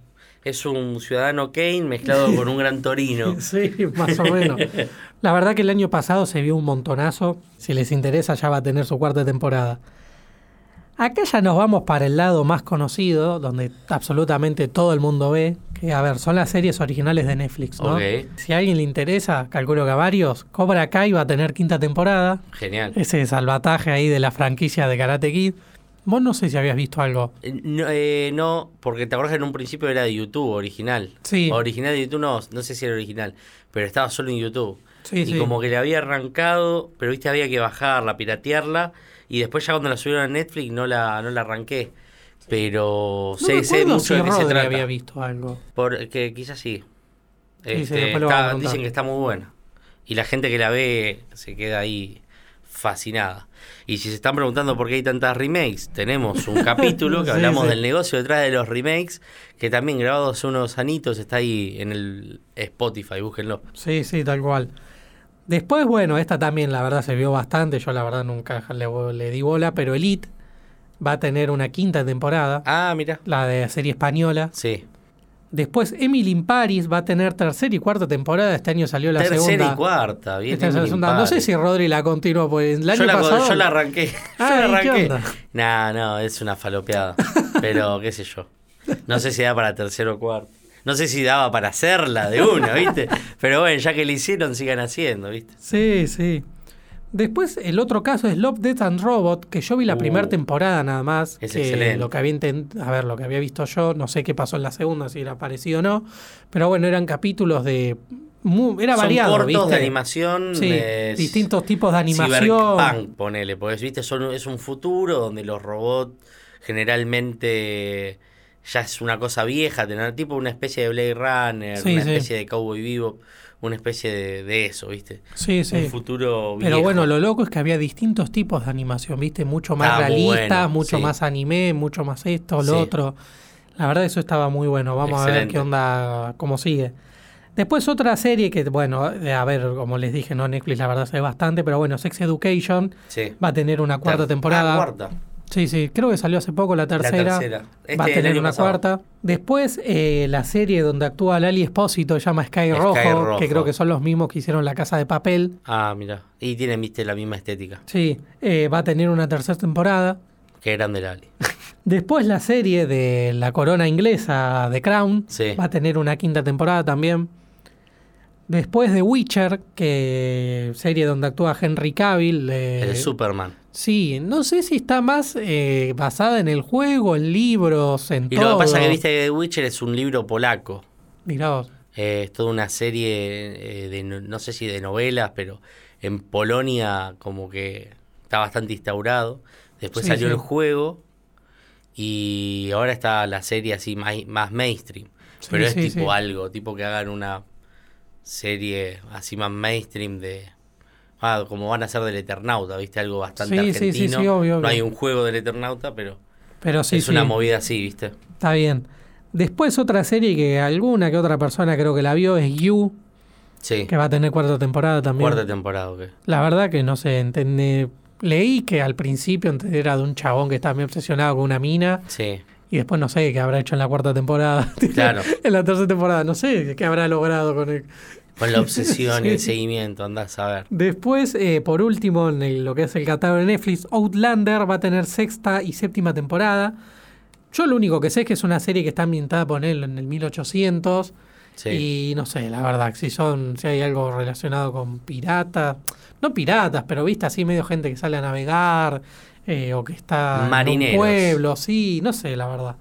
[SPEAKER 2] Es un ciudadano Kane mezclado *laughs* con un gran torino. *laughs*
[SPEAKER 1] Sí, más o menos. *laughs* La verdad que el año pasado se vio un montonazo. Si les interesa, ya va a tener su cuarta temporada. Acá ya nos vamos para el lado más conocido, donde absolutamente todo el mundo ve. Que, a ver, son las series originales de Netflix, ¿no? Si a alguien le interesa, calculo que a varios, Cobra Kai va a tener quinta temporada.
[SPEAKER 2] Genial.
[SPEAKER 1] Ese salvataje ahí de la franquicia de Karate Kid. Vos no sé si habías visto algo.
[SPEAKER 2] Eh, No, eh, no, porque te acuerdas que en un principio era de YouTube, original.
[SPEAKER 1] Sí.
[SPEAKER 2] Original de YouTube, no, no sé si era original, pero estaba solo en YouTube.
[SPEAKER 1] Sí,
[SPEAKER 2] y
[SPEAKER 1] sí.
[SPEAKER 2] como que le había arrancado, pero viste, había que bajarla, piratearla. Y después ya cuando la subieron a Netflix no la, no la arranqué. Pero
[SPEAKER 1] No
[SPEAKER 2] sé, sé mucho
[SPEAKER 1] si
[SPEAKER 2] de qué se trata.
[SPEAKER 1] había visto algo.
[SPEAKER 2] Porque quizás sí. Este, está- dicen que está muy buena. Y la gente que la ve se queda ahí fascinada. Y si se están preguntando por qué hay tantas remakes, tenemos un *laughs* capítulo que
[SPEAKER 1] Sí,
[SPEAKER 2] hablamos
[SPEAKER 1] sí.
[SPEAKER 2] del negocio detrás de los remakes, que también grabado hace unos anitos está ahí en el Spotify, búsquenlo.
[SPEAKER 1] Sí, sí, tal cual. Después, bueno, esta también la verdad se vio bastante. Yo la verdad nunca le, le di bola, pero Elite va a tener una quinta temporada,
[SPEAKER 2] Ah, mira.
[SPEAKER 1] la de serie española.
[SPEAKER 2] Sí.
[SPEAKER 1] Después Emily in Paris va a tener tercera y cuarta temporada. Este año salió la
[SPEAKER 2] Tercera
[SPEAKER 1] segunda.
[SPEAKER 2] y cuarta, bien.
[SPEAKER 1] Esta es la
[SPEAKER 2] Emily
[SPEAKER 1] segunda. No sé si Rodri la continuó, pues el año
[SPEAKER 2] yo, la,
[SPEAKER 1] pasado.
[SPEAKER 2] yo la arranqué. *laughs* Yo
[SPEAKER 1] Ah,
[SPEAKER 2] la
[SPEAKER 1] ¿y qué
[SPEAKER 2] arranqué. Nah, no, es una falopeada. Pero qué sé yo. No sé si da para tercero o cuarto. No sé si daba para hacerla de una, ¿viste? Pero bueno, ya que la hicieron, sigan haciendo, ¿viste?
[SPEAKER 1] Sí, sí. Después, el otro caso es Love, Death and Robot, que yo vi la
[SPEAKER 2] Uh.
[SPEAKER 1] primera temporada nada más.
[SPEAKER 2] Es
[SPEAKER 1] que
[SPEAKER 2] excelente.
[SPEAKER 1] Lo que había a ver, lo que había visto yo, no sé qué pasó en la segunda, si era parecido o no. Pero bueno, eran capítulos de. era
[SPEAKER 2] Son
[SPEAKER 1] variado,
[SPEAKER 2] cortos
[SPEAKER 1] ¿viste?
[SPEAKER 2] de animación.
[SPEAKER 1] Sí,
[SPEAKER 2] de
[SPEAKER 1] distintos tipos de animación.
[SPEAKER 2] Cyberpunk, ponele, porque viste, son, es un futuro donde los robots generalmente ya es una cosa vieja, tener tipo una especie de Blade Runner,
[SPEAKER 1] Sí,
[SPEAKER 2] una
[SPEAKER 1] sí.
[SPEAKER 2] especie de Cowboy Vivo, una especie de, de eso, ¿viste?
[SPEAKER 1] Sí, sí.
[SPEAKER 2] Un futuro viejo.
[SPEAKER 1] Pero bueno, lo loco es que había distintos tipos de animación, ¿viste? Mucho más
[SPEAKER 2] bueno,
[SPEAKER 1] mucho
[SPEAKER 2] sí.
[SPEAKER 1] más anime, mucho más esto, lo otro. La verdad, eso estaba muy bueno. Vamos a ver qué onda, cómo sigue. Después otra serie que, bueno, eh, a ver, como les dije, no Netflix la verdad sé bastante, pero bueno, Sex Education va a tener una cuarta
[SPEAKER 2] Ter-
[SPEAKER 1] temporada.
[SPEAKER 2] Ah, cuarta.
[SPEAKER 1] Sí, sí, creo que salió hace poco la tercera.
[SPEAKER 2] tercera. Este,
[SPEAKER 1] va a
[SPEAKER 2] el
[SPEAKER 1] tener una
[SPEAKER 2] pasado.
[SPEAKER 1] cuarta. Después eh, la serie donde actúa Lali Espósito llama Sky,
[SPEAKER 2] Sky
[SPEAKER 1] Rojo,
[SPEAKER 2] Rojo.
[SPEAKER 1] que creo que son los mismos que hicieron La Casa de Papel.
[SPEAKER 2] Ah, mira. Y tienen, viste, la misma estética.
[SPEAKER 1] Sí, eh, va a tener una tercera temporada.
[SPEAKER 2] Qué grande Lali. *laughs*
[SPEAKER 1] Después la serie de la corona inglesa de Crown
[SPEAKER 2] Sí.
[SPEAKER 1] va a tener una quinta temporada también. Después de Witcher, que serie donde actúa Henry Cavill. eh,
[SPEAKER 2] El Superman.
[SPEAKER 1] Sí, no sé si está más eh, basada en el juego, en libros, en
[SPEAKER 2] Y
[SPEAKER 1] todo.
[SPEAKER 2] lo que pasa es que viste que The Witcher es un libro polaco.
[SPEAKER 1] Mirá vos.
[SPEAKER 2] Eh, es toda una serie eh, de, no, sé si de novelas, pero en Polonia como que está bastante instaurado. Después
[SPEAKER 1] Sí,
[SPEAKER 2] salió
[SPEAKER 1] sí.
[SPEAKER 2] el juego y ahora está la serie así más, más mainstream.
[SPEAKER 1] Sí,
[SPEAKER 2] pero es tipo algo, tipo que hagan una serie así más mainstream de... Ah, como van a hacer del Eternauta, ¿viste? Algo bastante
[SPEAKER 1] Sí, sí, sí,
[SPEAKER 2] argentino.
[SPEAKER 1] sí, obvio, obvio.
[SPEAKER 2] No hay un juego del Eternauta, pero
[SPEAKER 1] Pero sí,
[SPEAKER 2] es
[SPEAKER 1] sí,
[SPEAKER 2] una movida así, ¿viste?
[SPEAKER 1] está bien. Después otra serie que alguna que otra persona creo que la vio es You,
[SPEAKER 2] Sí.
[SPEAKER 1] que va a tener cuarta temporada también.
[SPEAKER 2] Cuarta temporada, ok.
[SPEAKER 1] La verdad que no sé, entendí. Leí que al principio era de un chabón que está muy obsesionado con una mina
[SPEAKER 2] Sí.
[SPEAKER 1] y después no sé qué habrá hecho en la cuarta temporada. *laughs*
[SPEAKER 2] Claro.
[SPEAKER 1] en la tercera temporada, no sé qué habrá logrado con él.
[SPEAKER 2] Con la *laughs* obsesión y el seguimiento, andás a ver.
[SPEAKER 1] Después, eh, por último, en el- lo que es el catálogo de Netflix, Outlander va a tener sexta y séptima temporada. Yo lo único que sé es que es una serie que está ambientada por él en el 1800.
[SPEAKER 2] Sí.
[SPEAKER 1] Y no sé, la verdad, si son, si hay algo relacionado con piratas, no piratas, pero viste así medio gente que sale a navegar, eh, o que está en un pueblo, sí, no sé, la verdad.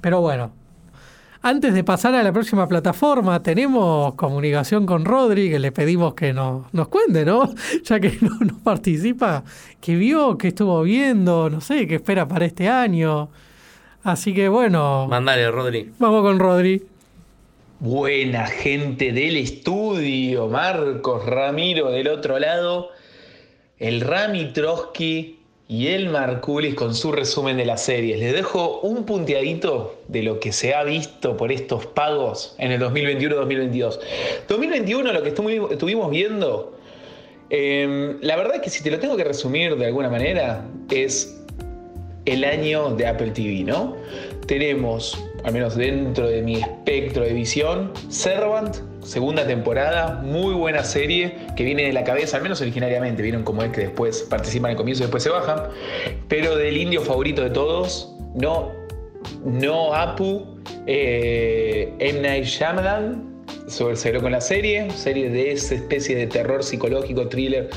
[SPEAKER 1] Pero bueno. Antes de pasar a la próxima plataforma, tenemos comunicación con Rodri, que le pedimos que nos, nos cuente, ¿no? *laughs* Ya que no, no participa, que vio, que estuvo viendo, no sé, qué espera para este año. Así que bueno,
[SPEAKER 2] Mandale, Rodri.
[SPEAKER 1] vamos con Rodri.
[SPEAKER 3] Buena gente del estudio, Marcos Ramiro del otro lado, el Rami Trotsky y el Marculis con su resumen de las series. Les dejo un punteadito de lo que se ha visto por estos pagos en el 2021-2022. 2021 lo que estu- estuvimos viendo, eh, la verdad es que si te lo tengo que resumir de alguna manera, es el año de Apple TV, ¿no? Tenemos, al menos dentro de mi espectro de visión, Servant, segunda temporada, muy buena serie que viene de la cabeza, al menos originariamente, vieron como es que después participan al comienzo y después se bajan, pero del indio favorito de todos, no, no Apu, eh, M. Night Shyamalan, sobre se con la serie, serie de esa especie de terror psicológico, thriller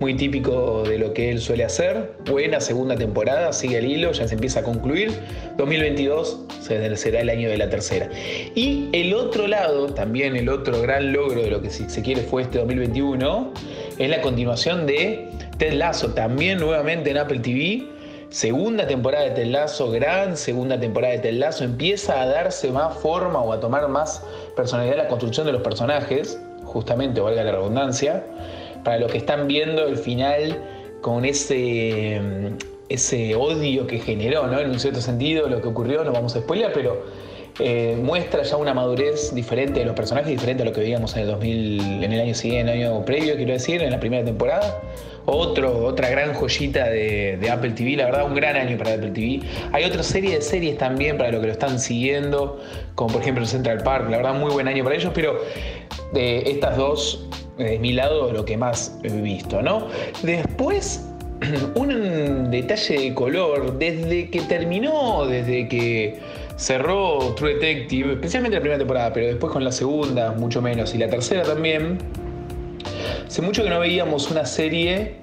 [SPEAKER 3] muy típico de lo que él suele hacer. Buena segunda temporada, sigue el hilo, ya se empieza a concluir. 2022 se- será el año de la tercera. Y el otro lado, también el otro gran logro de lo que si se quiere fue este 2021, es la continuación de Ted Lasso, también nuevamente en Apple TV. Segunda temporada de Ted Lasso, gran segunda temporada de Ted Lasso, empieza a darse más forma o a tomar más personalidad la construcción de los personajes, justamente, valga la redundancia. Para los que están viendo el final con ese, ese odio que generó, ¿no? En un cierto sentido, lo que ocurrió, no vamos a spoiler, pero eh, muestra ya una madurez diferente de los personajes, diferente a lo que veíamos en el 2000, en el año siguiente, en el año previo, quiero decir, en la primera temporada. Otra gran joyita de, Apple TV, la verdad, un gran año para Apple TV. Hay otra serie de series también para los que lo están siguiendo, como por ejemplo Central Park, la verdad, muy buen año para ellos, pero de estas dos, de mi lado, lo que más he visto, ¿no? Después, *clears throat* un detalle de color, desde que terminó, desde que cerró True Detective, especialmente la primera temporada, pero después con la segunda, mucho menos, y la tercera también, hace mucho que no veíamos una serie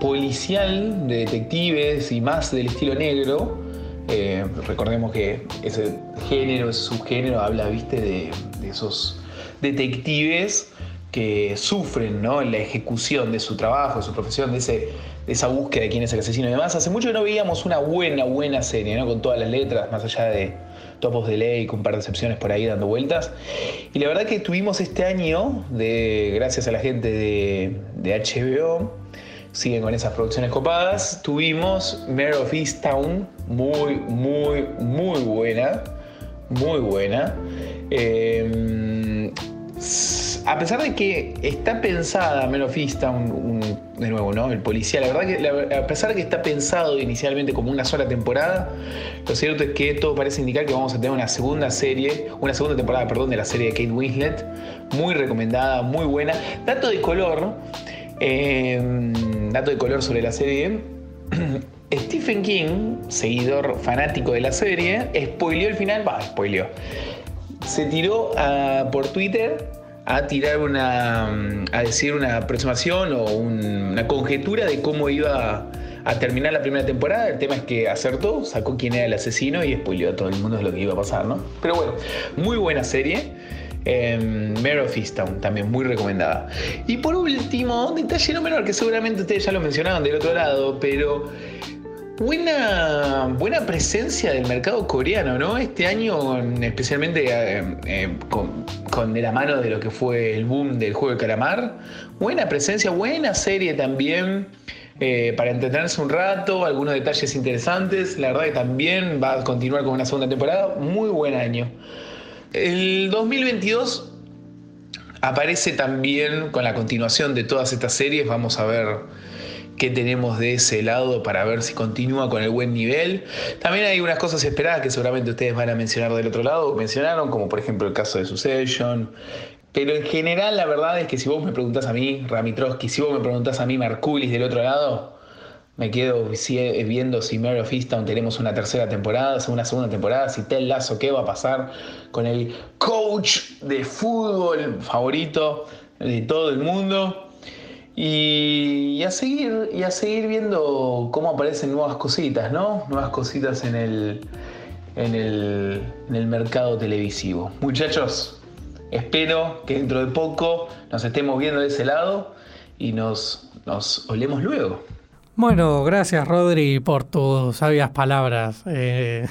[SPEAKER 3] policial de detectives y más del estilo negro. Eh, recordemos que ese género, ese subgénero, habla, viste, de, de esos detectives que sufren ¿no? en la ejecución de su trabajo, de su profesión, de, ese, de esa búsqueda de quién es el asesino y demás. Hace mucho que no veíamos una buena, buena serie, ¿no? con todas las letras, más allá de topos de ley, con un par de excepciones por ahí dando vueltas. Y la verdad que tuvimos este año, de, gracias a la gente de, de HBO, siguen con esas producciones copadas, tuvimos Mare of Easttown, muy, muy, muy buena, muy buena. Eh, a pesar de que está pensada Easttown, un- de nuevo, ¿no? El policía, la verdad que a pesar de que está pensado inicialmente como una sola temporada, lo cierto es que todo parece indicar que vamos a tener una segunda serie, una segunda temporada, perdón, de la serie de Kate Winslet, muy recomendada, muy buena. Dato de color, eh, dato de color sobre la serie. *clears throat* Stephen King, seguidor fanático de la serie, spoileó el final, va, spoileó. Se tiró por Twitter a tirar una. mm, a decir una aproximación o un- una conjetura de cómo iba a terminar la primera temporada. El tema es que acertó, sacó quién era el asesino y spoileó a todo el mundo lo que iba a pasar, ¿no? Pero bueno, muy buena serie. Eh, Mare of Easttown, también muy recomendada. Y por último, un detalle no menor que seguramente ustedes ya lo mencionaban del otro lado, pero Buena, buena presencia del mercado coreano, ¿no? Este año, especialmente eh, eh, con, de la mano de lo que fue el boom del juego de calamar. Buena presencia, buena serie también. eh, para entretenerse un rato, algunos detalles interesantes. La verdad que también va a continuar con una segunda temporada. Muy buen año. El 2022 aparece también con la continuación de todas estas series. Vamos a ver qué tenemos de ese lado para ver si continúa con el buen nivel. También hay unas cosas esperadas que seguramente ustedes van a mencionar del otro lado, mencionaron, como por ejemplo el caso de Succession. Pero en general la verdad es que si vos me preguntás a mí, Rami Trotsky, si vos me preguntás a mí, Markulis del otro lado, me quedo si- viendo si Mare of Easttown tenemos una tercera temporada, una segunda temporada, si Ted Lasso, qué va a pasar con el coach de fútbol favorito de todo el mundo. Y, y a seguir, y a seguir viendo cómo aparecen nuevas cositas, ¿no? Nuevas cositas en el, en el, en el mercado televisivo. Muchachos, espero que dentro de poco nos estemos viendo de ese lado y nos, nos olemos luego.
[SPEAKER 1] Bueno, gracias Rodri por tus sabias palabras. Eh,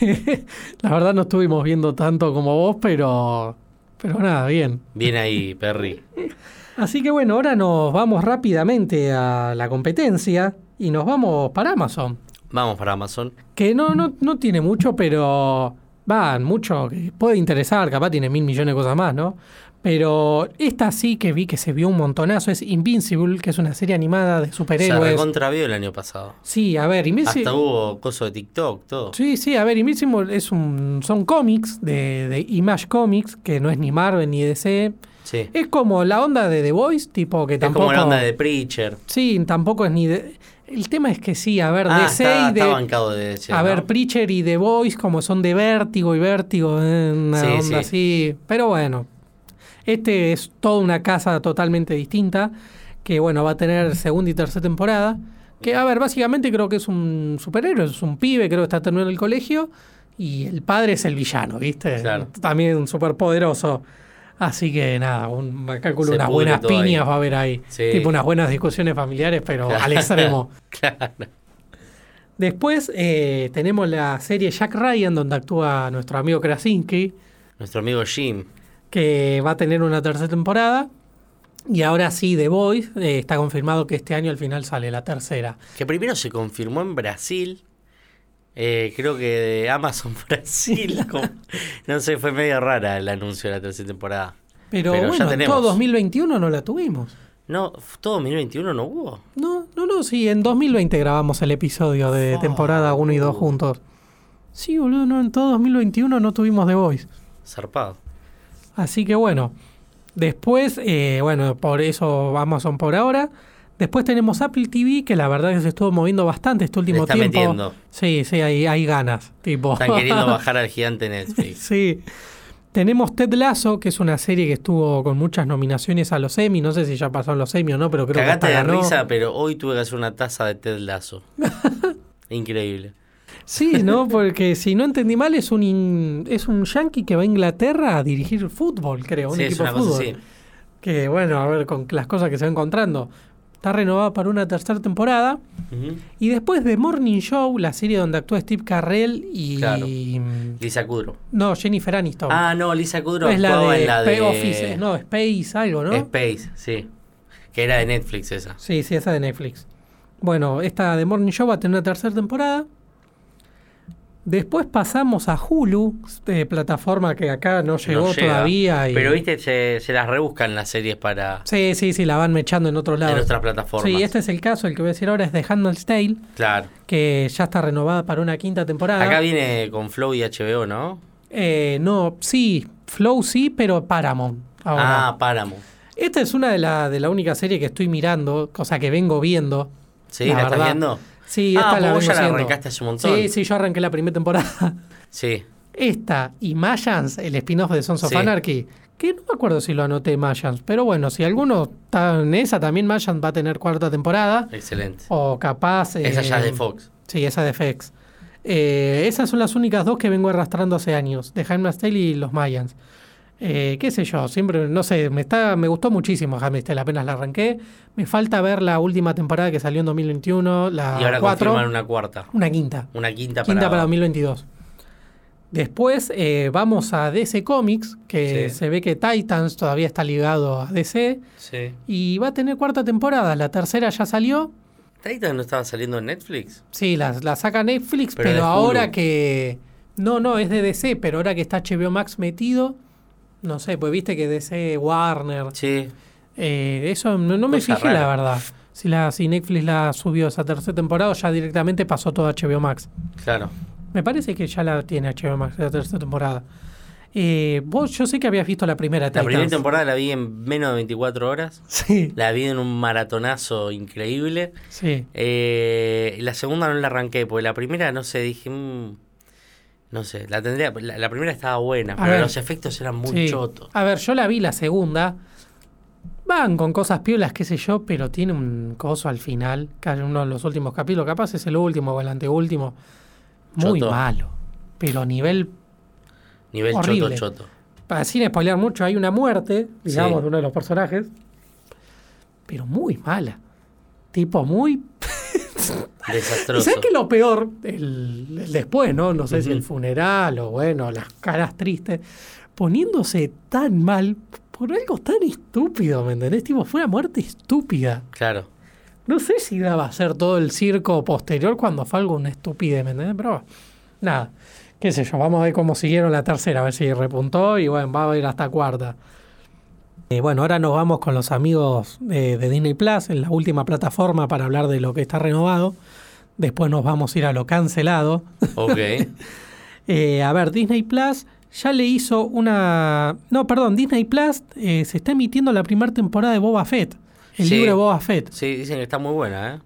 [SPEAKER 1] *laughs* la verdad no estuvimos viendo tanto como vos, pero, pero nada, bien.
[SPEAKER 2] Bien ahí, Perry. *laughs*
[SPEAKER 1] Así que bueno, ahora nos vamos rápidamente a la competencia y nos vamos para Amazon.
[SPEAKER 2] Vamos para Amazon.
[SPEAKER 1] Que no, no, no tiene mucho, pero van, mucho que puede interesar, capaz tiene mil millones de cosas más, ¿no? Pero esta sí que vi que se vio un montonazo, es Invincible, que es una serie animada de
[SPEAKER 2] Se
[SPEAKER 1] superhéroes.
[SPEAKER 2] recontravió el año pasado.
[SPEAKER 1] Sí, a ver, Invincible...
[SPEAKER 2] Hasta hubo coso de TikTok, todo.
[SPEAKER 1] Sí, sí, a ver, Invincible es un, son cómics de, de Image Comics, que no es ni Marvel ni DC.
[SPEAKER 2] Sí.
[SPEAKER 1] Es como la onda de The Voice, tipo que
[SPEAKER 2] Es
[SPEAKER 1] tampoco...
[SPEAKER 2] como la onda de Preacher.
[SPEAKER 1] Sí, tampoco es ni de... El tema es que sí, a ver,
[SPEAKER 2] Ah,
[SPEAKER 1] DC
[SPEAKER 2] está,
[SPEAKER 1] y de...
[SPEAKER 2] está bancado de DC,
[SPEAKER 1] a
[SPEAKER 2] ¿no?
[SPEAKER 1] ver, Preacher y The Voice como son de Vértigo y Vértigo, eh, una
[SPEAKER 2] Sí,
[SPEAKER 1] onda
[SPEAKER 2] sí.
[SPEAKER 1] así. Pero bueno, este es toda una casa totalmente distinta, que bueno, va a tener segunda y tercera temporada. Que, a ver, básicamente creo que es un superhéroe, es un pibe, creo que está terminando el colegio, y el padre es el villano, ¿viste?
[SPEAKER 2] Claro.
[SPEAKER 1] También súper poderoso. Así que nada, un, calculo
[SPEAKER 2] Se
[SPEAKER 1] unas buenas
[SPEAKER 2] ahí.
[SPEAKER 1] piñas va a haber ahí.
[SPEAKER 2] Sí.
[SPEAKER 1] Tipo unas buenas discusiones familiares, pero al extremo. *laughs*
[SPEAKER 2] claro.
[SPEAKER 1] Después eh, tenemos la serie Jack Ryan, donde actúa nuestro amigo Krasinski,
[SPEAKER 2] Nuestro amigo Jim.
[SPEAKER 1] que va a tener una tercera temporada. Y ahora sí, The Voice, eh, está confirmado que este año al final sale la tercera.
[SPEAKER 2] Que primero se confirmó en Brasil. Eh, creo que de Amazon *laughs* Brasil. como- no sé, fue medio rara el anuncio de la tercera temporada.
[SPEAKER 1] Pero,
[SPEAKER 2] Pero ya
[SPEAKER 1] bueno, en
[SPEAKER 2] tenemos.
[SPEAKER 1] todo 2021 no la tuvimos.
[SPEAKER 2] No, todo 2021 no hubo.
[SPEAKER 1] No, no, no, sí, en 2020 grabamos el episodio de temporada 1 y 2
[SPEAKER 2] boludo.
[SPEAKER 1] juntos. Sí, boludo, no, en todo 2021 no tuvimos The Voice.
[SPEAKER 2] Zarpado.
[SPEAKER 1] Así que bueno, después, eh, bueno, por eso Amazon por ahora. Después tenemos Apple TV, que la verdad que se estuvo moviendo bastante este último
[SPEAKER 2] está
[SPEAKER 1] tiempo.
[SPEAKER 2] metiendo.
[SPEAKER 1] Sí, sí, hay, hay ganas. Tipo.
[SPEAKER 2] Están queriendo *laughs* bajar al gigante Netflix.
[SPEAKER 1] sí. Tenemos Ted Lasso, que es una serie que estuvo con muchas nominaciones a los Emmy. No sé si ya pasaron los Emmy o no, pero creo
[SPEAKER 2] Cagate
[SPEAKER 1] que
[SPEAKER 2] de
[SPEAKER 1] hasta ganó.
[SPEAKER 2] risa, pero hoy tuve que hacer una taza de Ted Lasso. *laughs* Increíble.
[SPEAKER 1] Sí, ¿no? Porque si no entendí mal, es un, in- es un yankee que va a Inglaterra a dirigir fútbol, creo. Un
[SPEAKER 2] Sí, es
[SPEAKER 1] equipo
[SPEAKER 2] una
[SPEAKER 1] de fútbol.
[SPEAKER 2] cosa.
[SPEAKER 1] Que bueno, a ver, con las cosas que se va encontrando. Está renovada para una tercera temporada. Y después de Morning Show, la serie donde actúa Steve Carrell y.
[SPEAKER 2] Claro. Lisa Kudrow.
[SPEAKER 1] No, Jennifer Aniston.
[SPEAKER 2] Ah, no, Lisa Kudrow
[SPEAKER 1] es la de,
[SPEAKER 2] en la de
[SPEAKER 1] Office, no, Space, algo, ¿no?
[SPEAKER 2] Space, sí. Que era de Netflix esa.
[SPEAKER 1] Sí, sí, esa de Netflix. Bueno, esta de Morning Show va a tener una tercera temporada. Después pasamos a Hulu, eh, plataforma que acá no llegó
[SPEAKER 2] No llega.
[SPEAKER 1] todavía. y-
[SPEAKER 2] Pero viste, se, se las rebuscan las series para
[SPEAKER 1] Sí, sí, sí, la van mechando en otros
[SPEAKER 2] en
[SPEAKER 1] lados.
[SPEAKER 2] nuestras plataformas.
[SPEAKER 1] Sí, este es el caso, el que voy a decir ahora es de Handmaid's Tale,
[SPEAKER 2] Claro.
[SPEAKER 1] que ya está renovada para una quinta temporada.
[SPEAKER 2] Acá viene con Flow y HBO, ¿no?
[SPEAKER 1] Eh, no, sí, Flow sí, pero Paramount. Ahora.
[SPEAKER 2] Ah, Paramount.
[SPEAKER 1] Esta es una de la, de la única serie que estoy mirando, cosa que vengo viendo.
[SPEAKER 2] ¿Sí? ¿La, estás
[SPEAKER 1] verdad.
[SPEAKER 2] viendo?
[SPEAKER 1] Sí,
[SPEAKER 2] Ah,
[SPEAKER 1] esta
[SPEAKER 2] pues
[SPEAKER 1] la
[SPEAKER 2] vos ya la arrancaste hace un montón.
[SPEAKER 1] Sí, sí, yo arranqué la primera temporada.
[SPEAKER 2] Sí.
[SPEAKER 1] Esta y Mayans, el spin-off de Sons of
[SPEAKER 2] Sí.
[SPEAKER 1] Anarchy, que no me acuerdo si lo anoté Mayans, pero bueno, si alguno está en esa, también Mayans va a tener cuarta temporada,
[SPEAKER 2] Excelente.
[SPEAKER 1] o capaz...
[SPEAKER 2] Esa ya es
[SPEAKER 1] eh,
[SPEAKER 2] de Fox.
[SPEAKER 1] Sí, esa de FX. Eh, esas son las únicas dos que vengo arrastrando hace años, de Handmaid's Tale y los Mayans. Eh, qué sé yo, siempre, no sé, me está me gustó muchísimo Tale, apenas la arranqué. Me falta ver la última temporada que salió en 2021, la
[SPEAKER 2] Y ahora
[SPEAKER 1] 4,
[SPEAKER 2] confirman una cuarta.
[SPEAKER 1] una quinta.
[SPEAKER 2] Una quinta,
[SPEAKER 1] Quinta
[SPEAKER 2] para...
[SPEAKER 1] para 2022. Después eh, vamos a DC Comics, que
[SPEAKER 2] Sí.
[SPEAKER 1] se ve que Titans todavía está ligado a DC
[SPEAKER 2] Sí.
[SPEAKER 1] y va a tener cuarta temporada. La tercera ya salió.
[SPEAKER 2] ¿Titan no estaba saliendo en Netflix?
[SPEAKER 1] Sí, la, la saca Netflix,
[SPEAKER 2] Pero
[SPEAKER 1] ahora que... No, no, es de DC, pero ahora que está HBO Max metido, no sé, pues viste que DC, Warner,
[SPEAKER 2] Sí.
[SPEAKER 1] eh, eso no, no me
[SPEAKER 2] Cosa
[SPEAKER 1] fijé la verdad. Si, la, si Netflix la subió esa tercera temporada, ya directamente pasó todo a HBO Max.
[SPEAKER 2] Claro.
[SPEAKER 1] Me parece que ya la tiene HBO Max la tercera temporada. Eh, vos, yo sé que habías visto la primera
[SPEAKER 2] La primera temporada la vi en menos de 24 horas.
[SPEAKER 1] Sí,
[SPEAKER 2] La vi en un maratonazo increíble.
[SPEAKER 1] sí.
[SPEAKER 2] Eh, la segunda no la arranqué, porque la primera, no sé, dije... mm, no sé, la tendría... La, la primera estaba buena,
[SPEAKER 1] A
[SPEAKER 2] pero
[SPEAKER 1] ver.
[SPEAKER 2] los efectos eran muy
[SPEAKER 1] sí.
[SPEAKER 2] chotos.
[SPEAKER 1] A ver, yo la vi la segunda. Van con cosas piolas, qué sé yo, pero tiene un coso al final, que hay uno de los últimos capítulos, capaz es el último o el anteúltimo. Muy
[SPEAKER 2] Choto.
[SPEAKER 1] malo. Pero a nivel,
[SPEAKER 2] Nivel
[SPEAKER 1] horrible.
[SPEAKER 2] choto, choto.
[SPEAKER 1] para sin spoilear mucho, hay una muerte, digamos,
[SPEAKER 2] Sí.
[SPEAKER 1] de uno de los personajes. Pero muy mala. Tipo muy ¿Y *laughs*
[SPEAKER 2] Desastroso.
[SPEAKER 1] sabes que lo peor? El, el después, ¿no? No sé si el funeral o bueno, las caras tristes. Poniéndose tan mal por algo tan estúpido, ¿me entendés? Tipo, fue una muerte estúpida.
[SPEAKER 2] Claro.
[SPEAKER 1] No sé si daba a ser todo el circo posterior cuando fue algo una estupidez, ¿me entendés? Pero nada, qué sé yo, vamos a ver cómo siguieron la tercera, a ver si repuntó y bueno, va a ir hasta cuarta. Eh, bueno, ahora nos vamos con los amigos eh, de Disney Plus, en la última plataforma para hablar de lo que está renovado. Después nos vamos a ir a lo cancelado.
[SPEAKER 2] Ok. *laughs*
[SPEAKER 1] Eh, a ver, Disney Plus ya le hizo una... No, perdón, Disney Plus eh, se está emitiendo la primera temporada de Boba Fett. El
[SPEAKER 2] Sí.
[SPEAKER 1] libro de Boba Fett.
[SPEAKER 2] Sí, dicen que está muy buena, ¿eh?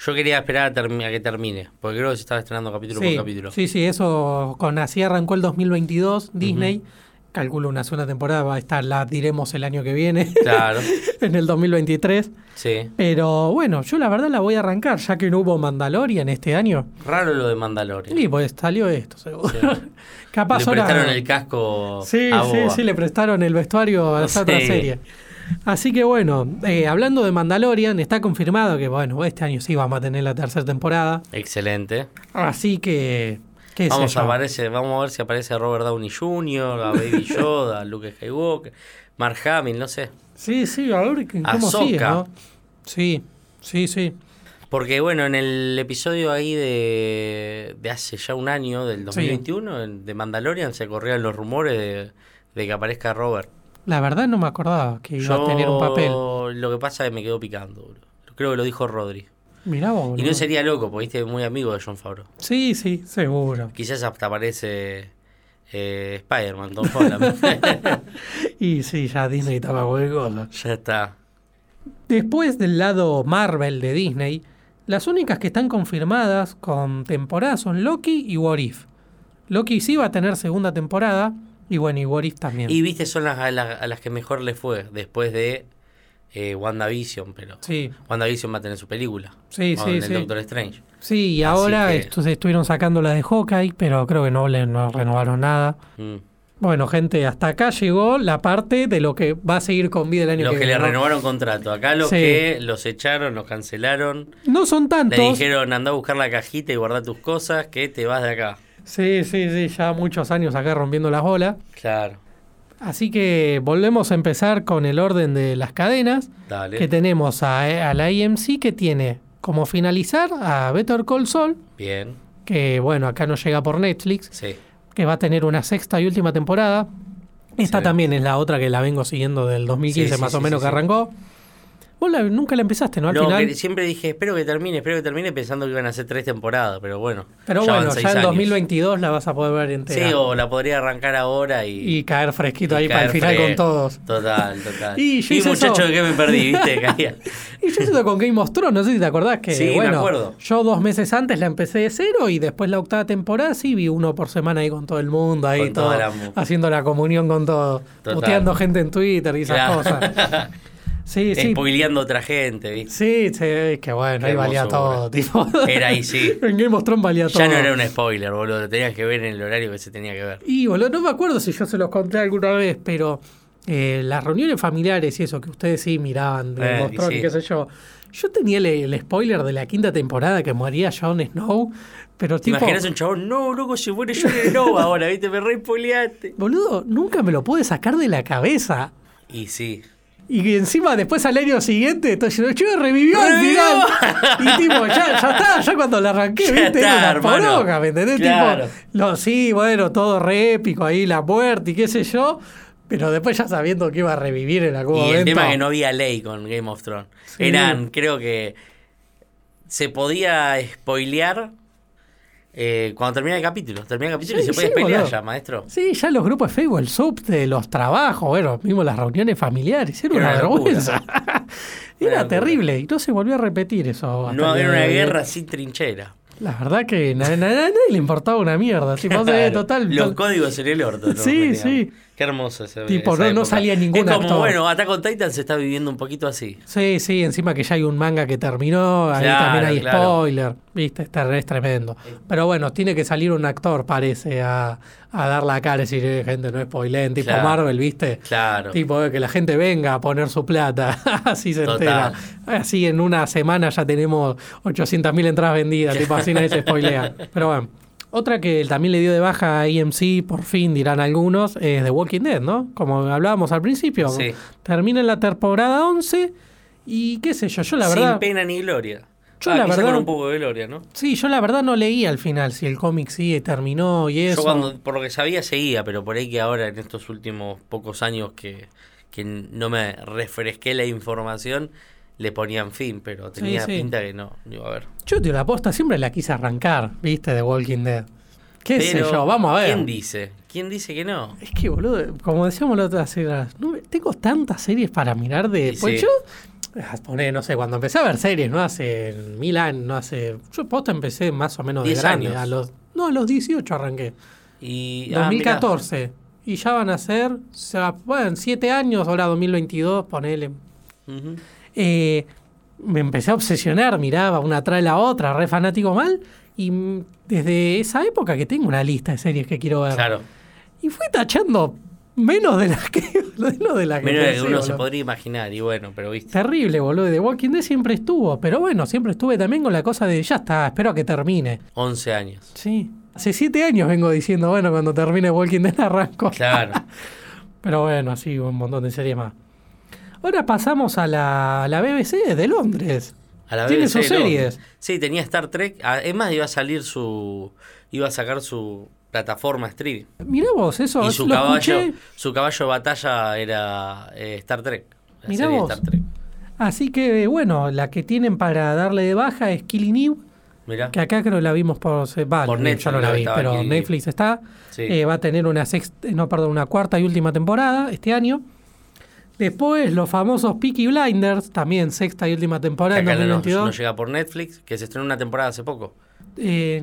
[SPEAKER 2] Yo quería esperar a, a que termine, porque creo que se estaba estrenando capítulo
[SPEAKER 1] Sí,
[SPEAKER 2] por capítulo.
[SPEAKER 1] sí, sí, eso con así arrancó el 2022 Disney. Calculo una segunda temporada, va a estar, la diremos el año que viene,
[SPEAKER 2] Claro, *laughs*
[SPEAKER 1] en el 2023.
[SPEAKER 2] sí.
[SPEAKER 1] Pero bueno, yo la verdad la voy a arrancar, ya que no hubo Mandalorian este año.
[SPEAKER 2] Raro lo de Mandalorian.
[SPEAKER 1] Y pues salió esto, seguro.
[SPEAKER 2] Sí. *laughs*
[SPEAKER 1] Capaz
[SPEAKER 2] Le
[SPEAKER 1] ahora-
[SPEAKER 2] prestaron el casco
[SPEAKER 1] Sí,
[SPEAKER 2] a
[SPEAKER 1] sí, sí, le prestaron el vestuario a esa otra
[SPEAKER 2] Sí.
[SPEAKER 1] serie. Así que bueno, eh, hablando de Mandalorian, está confirmado que bueno, este año sí vamos a tener la tercera temporada.
[SPEAKER 2] Excelente.
[SPEAKER 1] Así que, qué
[SPEAKER 2] Vamos a, aparece, vamos a ver si aparece Robert Downey Jr., a Baby *laughs* Yoda, a Luke Skywalker, Mark Hamill, no sé.
[SPEAKER 1] Sí, sí, a ver cómo sigue, ¿no? Sí, sí, sí.
[SPEAKER 2] Porque bueno, en el episodio ahí de, de hace ya un año, del 2021, en- de Mandalorian, se corrían los rumores de, de que aparezca Robert.
[SPEAKER 1] La verdad no me acordaba que iba a tener un papel.
[SPEAKER 2] Lo que pasa es que me quedó picando. Creo que lo dijo Rodri.
[SPEAKER 1] Mirá vos,
[SPEAKER 2] Y no sería loco, porque viste, muy amigo de John Favreau.
[SPEAKER 1] Sí, sí, seguro.
[SPEAKER 2] Quizás hasta aparece eh, Spider-Man, Tom Holland. *laughs* *laughs*
[SPEAKER 1] Y sí, ya Disney estaba cosa.
[SPEAKER 2] ya está.
[SPEAKER 1] Después del lado Marvel de Disney, las únicas que están confirmadas con temporada son Loki y What If. Loki sí va a tener segunda temporada y bueno, y What If también.
[SPEAKER 2] Y viste, son las las a las que mejor le fue después de eh, WandaVision, pero
[SPEAKER 1] Sí,
[SPEAKER 2] WandaVision va a tener su película.
[SPEAKER 1] Sí,
[SPEAKER 2] con
[SPEAKER 1] sí,
[SPEAKER 2] el
[SPEAKER 1] sí.
[SPEAKER 2] Doctor Strange.
[SPEAKER 1] sí, y ahora
[SPEAKER 2] que-
[SPEAKER 1] estu- estuvieron sacando la de Hawkeye, pero creo que no le no renovaron nada.
[SPEAKER 2] Mm.
[SPEAKER 1] Bueno, gente, hasta acá llegó la parte de lo que va a seguir con vida el año
[SPEAKER 2] Los
[SPEAKER 1] que
[SPEAKER 2] que le
[SPEAKER 1] viene. ¿no?
[SPEAKER 2] renovaron contrato. Acá los
[SPEAKER 1] Sí.
[SPEAKER 2] que los echaron, los cancelaron.
[SPEAKER 1] No son
[SPEAKER 2] Le
[SPEAKER 1] tantos.
[SPEAKER 2] dijeron, anda a buscar la cajita y guarda tus cosas, que te vas de acá.
[SPEAKER 1] Sí, sí, sí, ya muchos años acá rompiendo las bolas.
[SPEAKER 2] Claro,
[SPEAKER 1] Así que volvemos a empezar con el orden de las cadenas.
[SPEAKER 2] dale.
[SPEAKER 1] Que tenemos a, a la AMC que tiene como finalizar a Better Call Saul,
[SPEAKER 2] Bien.
[SPEAKER 1] que bueno, acá no llega por Netflix,
[SPEAKER 2] Sí.
[SPEAKER 1] que va a tener una sexta y última temporada. Esta
[SPEAKER 2] Sí.
[SPEAKER 1] también es la otra que la vengo siguiendo del 2015
[SPEAKER 2] Sí, sí,
[SPEAKER 1] más o menos que
[SPEAKER 2] sí.
[SPEAKER 1] arrancó. Vos la- nunca la empezaste, ¿no? Al
[SPEAKER 2] No,
[SPEAKER 1] final.
[SPEAKER 2] que siempre dije, espero que termine, espero que termine, pensando que iban a ser tres temporadas, pero bueno.
[SPEAKER 1] Pero
[SPEAKER 2] ya
[SPEAKER 1] bueno, ya en
[SPEAKER 2] años.
[SPEAKER 1] 2022 la vas a poder ver entera.
[SPEAKER 2] Sí, o la podría arrancar ahora y.
[SPEAKER 1] y caer fresquito
[SPEAKER 2] y
[SPEAKER 1] ahí para el final con todos.
[SPEAKER 2] Total, total.
[SPEAKER 1] Y *laughs*
[SPEAKER 2] Y,
[SPEAKER 1] yo hice
[SPEAKER 2] muchacho,
[SPEAKER 1] eso.
[SPEAKER 2] ¿de qué me perdí? ¿Viste? *laughs* Caía.
[SPEAKER 1] Y yo siento con Game of Thrones, no sé si te acordás que,
[SPEAKER 2] Sí, me
[SPEAKER 1] bueno,
[SPEAKER 2] acuerdo.
[SPEAKER 1] yo dos meses antes la empecé de cero y después la octava temporada sí vi uno por semana ahí con todo el mundo, ahí
[SPEAKER 2] Con
[SPEAKER 1] todo,
[SPEAKER 2] la
[SPEAKER 1] haciendo la comunión con todo,
[SPEAKER 2] Total.
[SPEAKER 1] puteando gente en Twitter y esas
[SPEAKER 2] Claro.
[SPEAKER 1] cosas. *laughs* Sí, sí.
[SPEAKER 2] Spoileando a otra gente, ¿viste?
[SPEAKER 1] Sí, sí, que bueno,
[SPEAKER 2] Qué
[SPEAKER 1] ahí valía todo, tipo.
[SPEAKER 2] Era ahí, sí. *laughs*
[SPEAKER 1] en Game of Thrones valía todo.
[SPEAKER 2] Ya no era un spoiler, boludo. Lo tenías que ver en el horario que se tenía que ver.
[SPEAKER 1] Y boludo, no me acuerdo si yo se los conté alguna vez, pero eh, las reuniones familiares y eso que ustedes sí miraban de
[SPEAKER 2] Eh,
[SPEAKER 1] Game of
[SPEAKER 2] y
[SPEAKER 1] Thrones y
[SPEAKER 2] sí.
[SPEAKER 1] qué sé yo. Yo tenía el, el spoiler de la quinta temporada que moría Jon Snow, pero
[SPEAKER 2] ¿Te
[SPEAKER 1] tipo,
[SPEAKER 2] imaginas un chabón? No, loco, se muere Jon Snow ahora, ¿viste? Me re spoileaste.
[SPEAKER 1] boludo, nunca me lo pude sacar de la cabeza.
[SPEAKER 2] Y sí.
[SPEAKER 1] Y encima después al año siguiente, entonces yo revivió al final. Y tipo, ya, ya está, ya cuando la arranqué, *laughs*
[SPEAKER 2] Ya
[SPEAKER 1] viste,
[SPEAKER 2] está,
[SPEAKER 1] era una poronga, ¿me entendés?
[SPEAKER 2] Claro.
[SPEAKER 1] Tipo, lo, sí, bueno, todo re épico ahí, la muerte y qué sé yo. Pero después ya sabiendo que iba a revivir en algún
[SPEAKER 2] Y el
[SPEAKER 1] momento.
[SPEAKER 2] tema es que no había ley con Game of Thrones.
[SPEAKER 1] Sí.
[SPEAKER 2] Eran, creo que se podía spoilear eh, cuando termina el capítulo. Termina el capítulo
[SPEAKER 1] Sí,
[SPEAKER 2] y se puede
[SPEAKER 1] sí,
[SPEAKER 2] ya, maestro.
[SPEAKER 1] Sí, ya los grupos de Facebook, el sub de los trabajos, bueno, mismo las reuniones familiares, era
[SPEAKER 2] Era
[SPEAKER 1] una
[SPEAKER 2] locura. *laughs*
[SPEAKER 1] vergüenza.
[SPEAKER 2] Una
[SPEAKER 1] era
[SPEAKER 2] locura.
[SPEAKER 1] terrible y no se volvió a repetir eso.
[SPEAKER 2] No era
[SPEAKER 1] día
[SPEAKER 2] una
[SPEAKER 1] de
[SPEAKER 2] guerra sin trinchera.
[SPEAKER 1] La verdad que na- nadie le importaba una mierda. Tipo, sí, *laughs*
[SPEAKER 2] Claro.
[SPEAKER 1] total,
[SPEAKER 2] Los
[SPEAKER 1] tal-
[SPEAKER 2] cosas en el orto. ¿no?
[SPEAKER 1] Sí, sí.
[SPEAKER 2] Qué hermoso ese
[SPEAKER 1] Tipo, no- no salía ningún
[SPEAKER 2] Es como,
[SPEAKER 1] actor.
[SPEAKER 2] bueno, Attack on Titan se está viviendo un poquito así.
[SPEAKER 1] Sí, sí, encima que ya hay un manga que terminó, ahí
[SPEAKER 2] Claro,
[SPEAKER 1] también hay
[SPEAKER 2] claro.
[SPEAKER 1] spoiler, viste, está, es tremendo. Pero bueno, tiene que salir un actor, parece, a, a dar la cara y decir, "Eh, gente, no spoilen, tipo
[SPEAKER 2] Claro.
[SPEAKER 1] Marvel, viste.
[SPEAKER 2] Claro.
[SPEAKER 1] Tipo, eh, que la gente venga a poner su plata, *laughs* así se
[SPEAKER 2] Total.
[SPEAKER 1] entera. Así en una semana ya tenemos 800.000 entradas vendidas, *laughs* tipo así nadie se spoilea. Pero bueno, otra que también le dio de baja a EMC, por fin dirán algunos, es The Walking Dead, ¿no? Como hablábamos al principio.
[SPEAKER 2] Sí.
[SPEAKER 1] Termina la temporada 11 y qué sé yo, yo la
[SPEAKER 2] Sin
[SPEAKER 1] verdad...
[SPEAKER 2] pena ni gloria.
[SPEAKER 1] Yo
[SPEAKER 2] Ah,
[SPEAKER 1] la
[SPEAKER 2] quizá
[SPEAKER 1] verdad-
[SPEAKER 2] con un poco de gloria, ¿no?
[SPEAKER 1] Sí, yo la verdad no leí al final si el cómic sí terminó y eso.
[SPEAKER 2] Yo cuando, por lo que sabía, seguía, pero por ahí que ahora, en estos últimos pocos años que, que no me refresqué la información, le ponían fin, pero tenía
[SPEAKER 1] sí.
[SPEAKER 2] pinta que no, iba a ver.
[SPEAKER 1] Yo, tío, la posta siempre la quise arrancar, viste, de Walking Dead. ¿Qué sé yo? Vamos a ver.
[SPEAKER 2] ¿Quién dice? ¿Quién dice que no?
[SPEAKER 1] Es que, boludo, como decíamos la otra serie, no tengo tantas series para mirar de... Pues
[SPEAKER 2] sí.
[SPEAKER 1] yo, ah, poné, no sé, cuando empecé a ver series, no hace mil años, no hace... Yo posta empecé más o menos de grande,
[SPEAKER 2] años.
[SPEAKER 1] a los... No, a los 18 arranqué.
[SPEAKER 2] Y, ah, mirá.
[SPEAKER 1] 2014. y ya van a ser, o sea, bueno, 7 años, ahora 2022, ponele.
[SPEAKER 2] Ujú.
[SPEAKER 1] Eh, me empecé a obsesionar, miraba una tras la otra, re fanático mal. Y desde esa época que tengo una lista de series que quiero ver.
[SPEAKER 2] Claro.
[SPEAKER 1] Y fui tachando menos de las *laughs* que, menos de las que
[SPEAKER 2] Menos
[SPEAKER 1] pensé,
[SPEAKER 2] uno se podría imaginar, y bueno, pero viste.
[SPEAKER 1] Terrible, boludo. The Walking Dead siempre estuvo. Pero bueno, siempre estuve también con la cosa de ya está, espero a que termine.
[SPEAKER 2] 11 años.
[SPEAKER 1] Sí. Hace siete años vengo diciendo, bueno, cuando termine Walking Dead *laughs* arranco.
[SPEAKER 2] Claro.
[SPEAKER 1] Pero bueno, así un montón de series más. Ahora pasamos a la, a la BBC de Londres.
[SPEAKER 2] A la
[SPEAKER 1] Tiene
[SPEAKER 2] BBC,
[SPEAKER 1] sus
[SPEAKER 2] ¿no?
[SPEAKER 1] series.
[SPEAKER 2] Sí, tenía Star Trek. Ah, Es más, iba a salir su. Iba a sacar su plataforma streaming.
[SPEAKER 1] Mirá vos, eso
[SPEAKER 2] Y
[SPEAKER 1] lo
[SPEAKER 2] su caballo,
[SPEAKER 1] escuché.
[SPEAKER 2] su caballo de batalla era eh, Star Trek. La
[SPEAKER 1] Mirá
[SPEAKER 2] serie
[SPEAKER 1] vos.
[SPEAKER 2] Star Trek.
[SPEAKER 1] Así que bueno, la que tienen para darle de baja es Killing Eve,
[SPEAKER 2] Mirá.
[SPEAKER 1] que acá creo la vimos por, va,
[SPEAKER 2] Por
[SPEAKER 1] yo
[SPEAKER 2] Netflix,
[SPEAKER 1] no la vi, pero
[SPEAKER 2] Killing.
[SPEAKER 1] Netflix está.
[SPEAKER 2] Sí.
[SPEAKER 1] Eh, va a tener una sexta, no, perdón, una cuarta y última temporada este año. Después los famosos Peaky Blinders, también sexta y última
[SPEAKER 2] Que
[SPEAKER 1] temporada en
[SPEAKER 2] acá no, no
[SPEAKER 1] 2022.
[SPEAKER 2] llega por Netflix, que se estrenó una temporada hace poco.
[SPEAKER 1] Eh,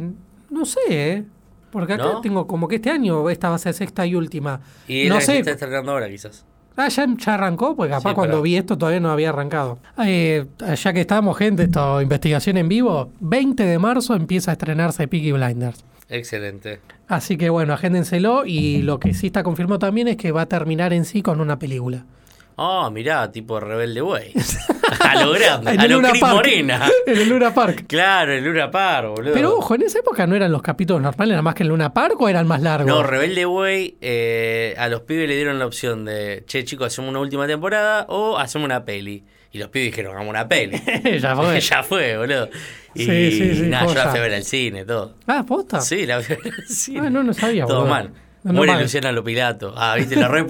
[SPEAKER 1] no sé, ¿eh? porque acá
[SPEAKER 2] ¿No?
[SPEAKER 1] tengo como que este año esta va a ser sexta y última.
[SPEAKER 2] Y
[SPEAKER 1] no
[SPEAKER 2] la que
[SPEAKER 1] sé,
[SPEAKER 2] está estrenando ahora, quizás.
[SPEAKER 1] Ah, ya, ya arrancó, pues capaz
[SPEAKER 2] Sí,
[SPEAKER 1] cuando
[SPEAKER 2] pero-
[SPEAKER 1] vi esto todavía no había arrancado. Eh, ya que estamos, gente, esto, investigación en vivo, 20 de marzo empieza a estrenarse Peaky Blinders.
[SPEAKER 2] Excelente.
[SPEAKER 1] Así que bueno, agéndenselo y lo que sí está confirmado también es que va a terminar en sí con una película.
[SPEAKER 2] Ah, mirá, tipo Rebelde Way. *laughs* a lo grande, a lo
[SPEAKER 1] Park.
[SPEAKER 2] Morena. *laughs*
[SPEAKER 1] En el Luna Park.
[SPEAKER 2] Claro, el Luna Park, boludo.
[SPEAKER 1] Pero ojo, en esa época no eran los capítulos normales, nada más que el Luna Park o eran más largos.
[SPEAKER 2] No, Rebelde Way, eh, a los pibes le dieron la opción de, che, chicos, hacemos una última temporada o hacemos una peli. Y los pibes dijeron, hagamos una peli. *laughs*
[SPEAKER 1] ya fue.
[SPEAKER 2] ya fue, boludo. Y
[SPEAKER 1] Sí, sí, sí,
[SPEAKER 2] nada, yo la fui a ver al cine, todo.
[SPEAKER 1] Ah, posta.
[SPEAKER 2] Sí, la fui a ver al cine.
[SPEAKER 1] Ah, no, no sabía,
[SPEAKER 2] Todo
[SPEAKER 1] boludo.
[SPEAKER 2] mal.
[SPEAKER 1] No,
[SPEAKER 2] Muere
[SPEAKER 1] mal.
[SPEAKER 2] Luciana Lopilato. Ah, viste, lo re.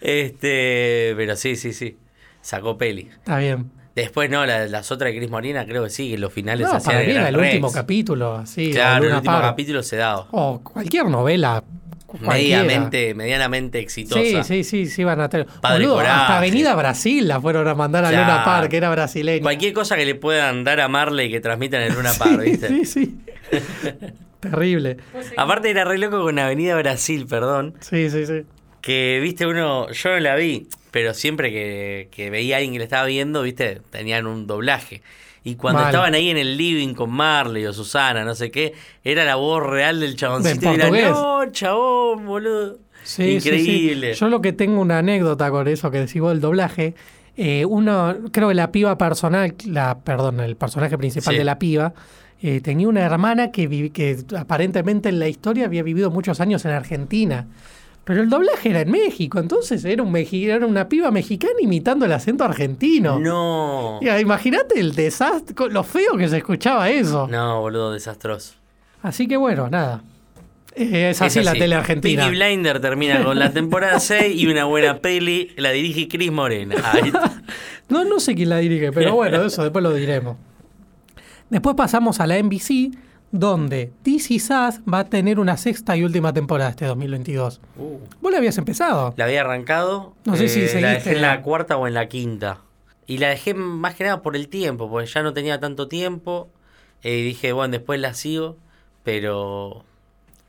[SPEAKER 2] Este, pero sí, sí, sí. Sacó peli.
[SPEAKER 1] Está bien.
[SPEAKER 2] Después, no, la- las otras de Cris Morena, creo que sí, que los finales
[SPEAKER 1] No,
[SPEAKER 2] hacían
[SPEAKER 1] para mí era el
[SPEAKER 2] Rex.
[SPEAKER 1] último capítulo, así. o
[SPEAKER 2] Claro, el último capítulo se daba.
[SPEAKER 1] O cualquier novela. cualquiera.
[SPEAKER 2] Medianamente, medianamente exitosa.
[SPEAKER 1] Sí, sí, sí, sí, van a tener.
[SPEAKER 2] Padre
[SPEAKER 1] Boludo,
[SPEAKER 2] Coraje.
[SPEAKER 1] hasta Avenida Brasil la fueron a mandar a
[SPEAKER 2] Claro.
[SPEAKER 1] Luna Park, que era brasileña.
[SPEAKER 2] Cualquier cosa que le puedan dar a Marley que transmitan en Luna *laughs* Park, ¿viste?
[SPEAKER 1] Sí, sí. *laughs* Terrible.
[SPEAKER 2] Aparte era re loco con Avenida Brasil, perdón.
[SPEAKER 1] Sí, sí, sí.
[SPEAKER 2] Que, viste, uno, yo no la vi, pero siempre que, que veía a alguien que la estaba viendo, viste, tenían un doblaje. Y cuando
[SPEAKER 1] Mal.
[SPEAKER 2] estaban ahí en el living con Marley o Susana, no sé qué, era la voz real del chaboncito. Y era, no, chabón, boludo.
[SPEAKER 1] Sí, sí, sí.
[SPEAKER 2] Increíble.
[SPEAKER 1] Yo lo que tengo una anécdota con eso que decís vos del doblaje. eh, uno, creo que la piba personal, la, perdón, el personaje principal de la piba, eh, tenía una hermana que, que aparentemente en la historia había vivido muchos años en Argentina. Pero el doblaje era en México, entonces era, un era una piba mexicana imitando el acento argentino.
[SPEAKER 2] No.
[SPEAKER 1] Imagínate el desastre, lo feo que se escuchaba eso.
[SPEAKER 2] No, boludo, desastroso.
[SPEAKER 1] Así que bueno, nada. Eh, es así la tele argentina.
[SPEAKER 2] Peaky Blinder termina con la temporada 6 y una buena peli. La dirige Chris Morena. *laughs*
[SPEAKER 1] No, no sé quién la dirige, pero bueno, *laughs* eso después lo diremos. Después pasamos a la NBC, donde This Is Us va a tener una sexta y última temporada este 2022.
[SPEAKER 2] Uh,
[SPEAKER 1] ¿Vos la habías empezado?
[SPEAKER 2] la había arrancado. eh,
[SPEAKER 1] No sé si
[SPEAKER 2] La
[SPEAKER 1] seguiste
[SPEAKER 2] dejé en
[SPEAKER 1] la-
[SPEAKER 2] cuarta o en la quinta. Y la dejé más que nada por el tiempo, porque ya no tenía tanto tiempo. Eh, Y dije, bueno, después la sigo. Pero.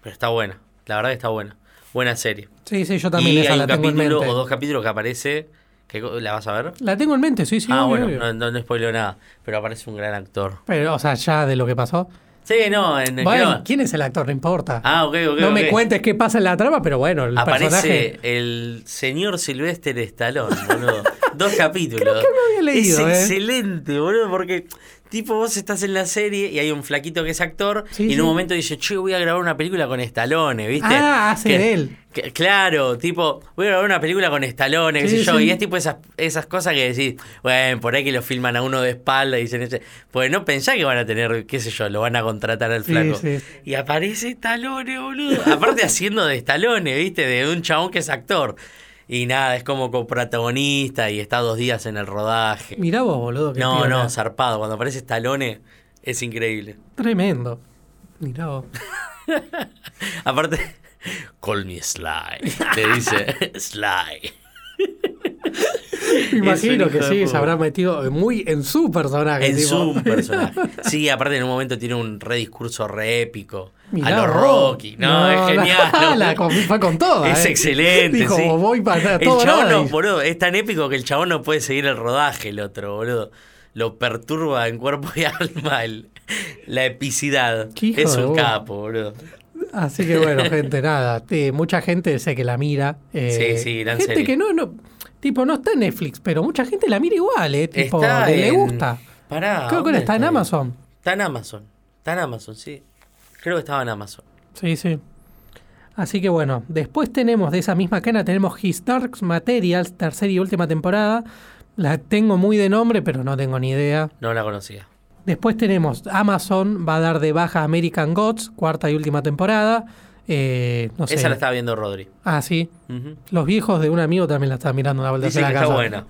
[SPEAKER 2] Pero está buena. La verdad que está buena. Buena serie.
[SPEAKER 1] Sí, sí, yo también
[SPEAKER 2] y
[SPEAKER 1] esa
[SPEAKER 2] hay
[SPEAKER 1] la
[SPEAKER 2] un
[SPEAKER 1] tengo en
[SPEAKER 2] capítulo
[SPEAKER 1] mente.
[SPEAKER 2] o dos capítulos que aparece. Que, ¿La vas a ver?
[SPEAKER 1] La tengo en mente, sí, sí.
[SPEAKER 2] ah,
[SPEAKER 1] obvio,
[SPEAKER 2] bueno,
[SPEAKER 1] obvio.
[SPEAKER 2] no, no, no spoileo nada. Pero aparece un gran actor.
[SPEAKER 1] Pero, o sea, ya de lo que pasó.
[SPEAKER 2] Sí, no, en
[SPEAKER 1] Bueno,
[SPEAKER 2] creo-
[SPEAKER 1] ¿quién es el actor? No importa.
[SPEAKER 2] Ah, ok, ok.
[SPEAKER 1] no me cuentes qué pasa en la trama, pero bueno, el
[SPEAKER 2] Aparece
[SPEAKER 1] personaje.
[SPEAKER 2] el señor Sylvester Stallone, boludo. Dos capítulos. *laughs*
[SPEAKER 1] Creo que lo había leído,
[SPEAKER 2] es
[SPEAKER 1] ¿eh?
[SPEAKER 2] excelente, boludo, porque tipo vos estás en la serie y hay un flaquito que es actor
[SPEAKER 1] Sí,
[SPEAKER 2] y en
[SPEAKER 1] sí.
[SPEAKER 2] un momento dice, che, voy a grabar una película con Stallone, ¿viste?
[SPEAKER 1] Ah, hace
[SPEAKER 2] Que-
[SPEAKER 1] de él.
[SPEAKER 2] que- claro, tipo, voy a grabar una película con Stallone, qué
[SPEAKER 1] Sí,
[SPEAKER 2] sé yo, y es tipo esas, esas cosas que decís, bueno, por ahí que lo filman a uno de espalda y dicen, ese- pues no pensá que van a tener, qué sé yo, lo van a contratar al flaco. Y aparece Stallone, boludo. Aparte haciendo de Stallone, ¿viste? De un chabón que es actor. Y nada, es como coprotagonista y está dos días en el rodaje.
[SPEAKER 1] Mirá vos, boludo. qué
[SPEAKER 2] No, no, zarpado. Cuando aparece Stallone es increíble.
[SPEAKER 1] Tremendo. Mirá vos. *laughs*
[SPEAKER 2] Aparte, call me Sly. Te dice *laughs* Sly. *laughs*
[SPEAKER 1] Me imagino que sí, se habrá metido muy en su personaje.
[SPEAKER 2] En
[SPEAKER 1] tipo.
[SPEAKER 2] su *laughs* personaje. Sí, aparte en un momento tiene un re discurso re épico.
[SPEAKER 1] Mirá
[SPEAKER 2] a los. Rocky. No, es genial. *laughs*
[SPEAKER 1] la con- fue con toda.
[SPEAKER 2] Es
[SPEAKER 1] eh.
[SPEAKER 2] excelente.
[SPEAKER 1] Dijo,
[SPEAKER 2] sí.
[SPEAKER 1] voy para
[SPEAKER 2] El
[SPEAKER 1] todo
[SPEAKER 2] chabón,
[SPEAKER 1] nada",
[SPEAKER 2] no, boludo, es tan épico que el chabón no puede seguir el rodaje, el otro, boludo. Lo perturba en cuerpo y alma el- la epicidad. Es un capo, boludo.
[SPEAKER 1] Así que bueno, gente, nada. mucha gente sé que la mira. eh,
[SPEAKER 2] Sí, sí,
[SPEAKER 1] Gente que no, no, tipo, no está en Netflix, pero mucha gente la mira igual, eh. Tipo,
[SPEAKER 2] Está
[SPEAKER 1] le, gusta.
[SPEAKER 2] Pará.
[SPEAKER 1] Creo que
[SPEAKER 2] ¿dónde
[SPEAKER 1] ahora está en? Amazon.
[SPEAKER 2] Está en Amazon. Está en Amazon, sí. Creo que estaba en Amazon.
[SPEAKER 1] Sí, sí. Así que bueno, después tenemos de esa misma cadena, tenemos His Dark Materials, tercera y última temporada. La tengo muy de nombre, pero no tengo ni idea.
[SPEAKER 2] No la conocía.
[SPEAKER 1] Después tenemos Amazon, va a dar de baja American Gods, cuarta y última temporada. Eh, no sé.
[SPEAKER 2] Esa la estaba viendo Rodri.
[SPEAKER 1] Ah, sí. Los viejos de un amigo también la están mirando una vuelta
[SPEAKER 2] Dice
[SPEAKER 1] hacia
[SPEAKER 2] que
[SPEAKER 1] la
[SPEAKER 2] está
[SPEAKER 1] casa.
[SPEAKER 2] buena.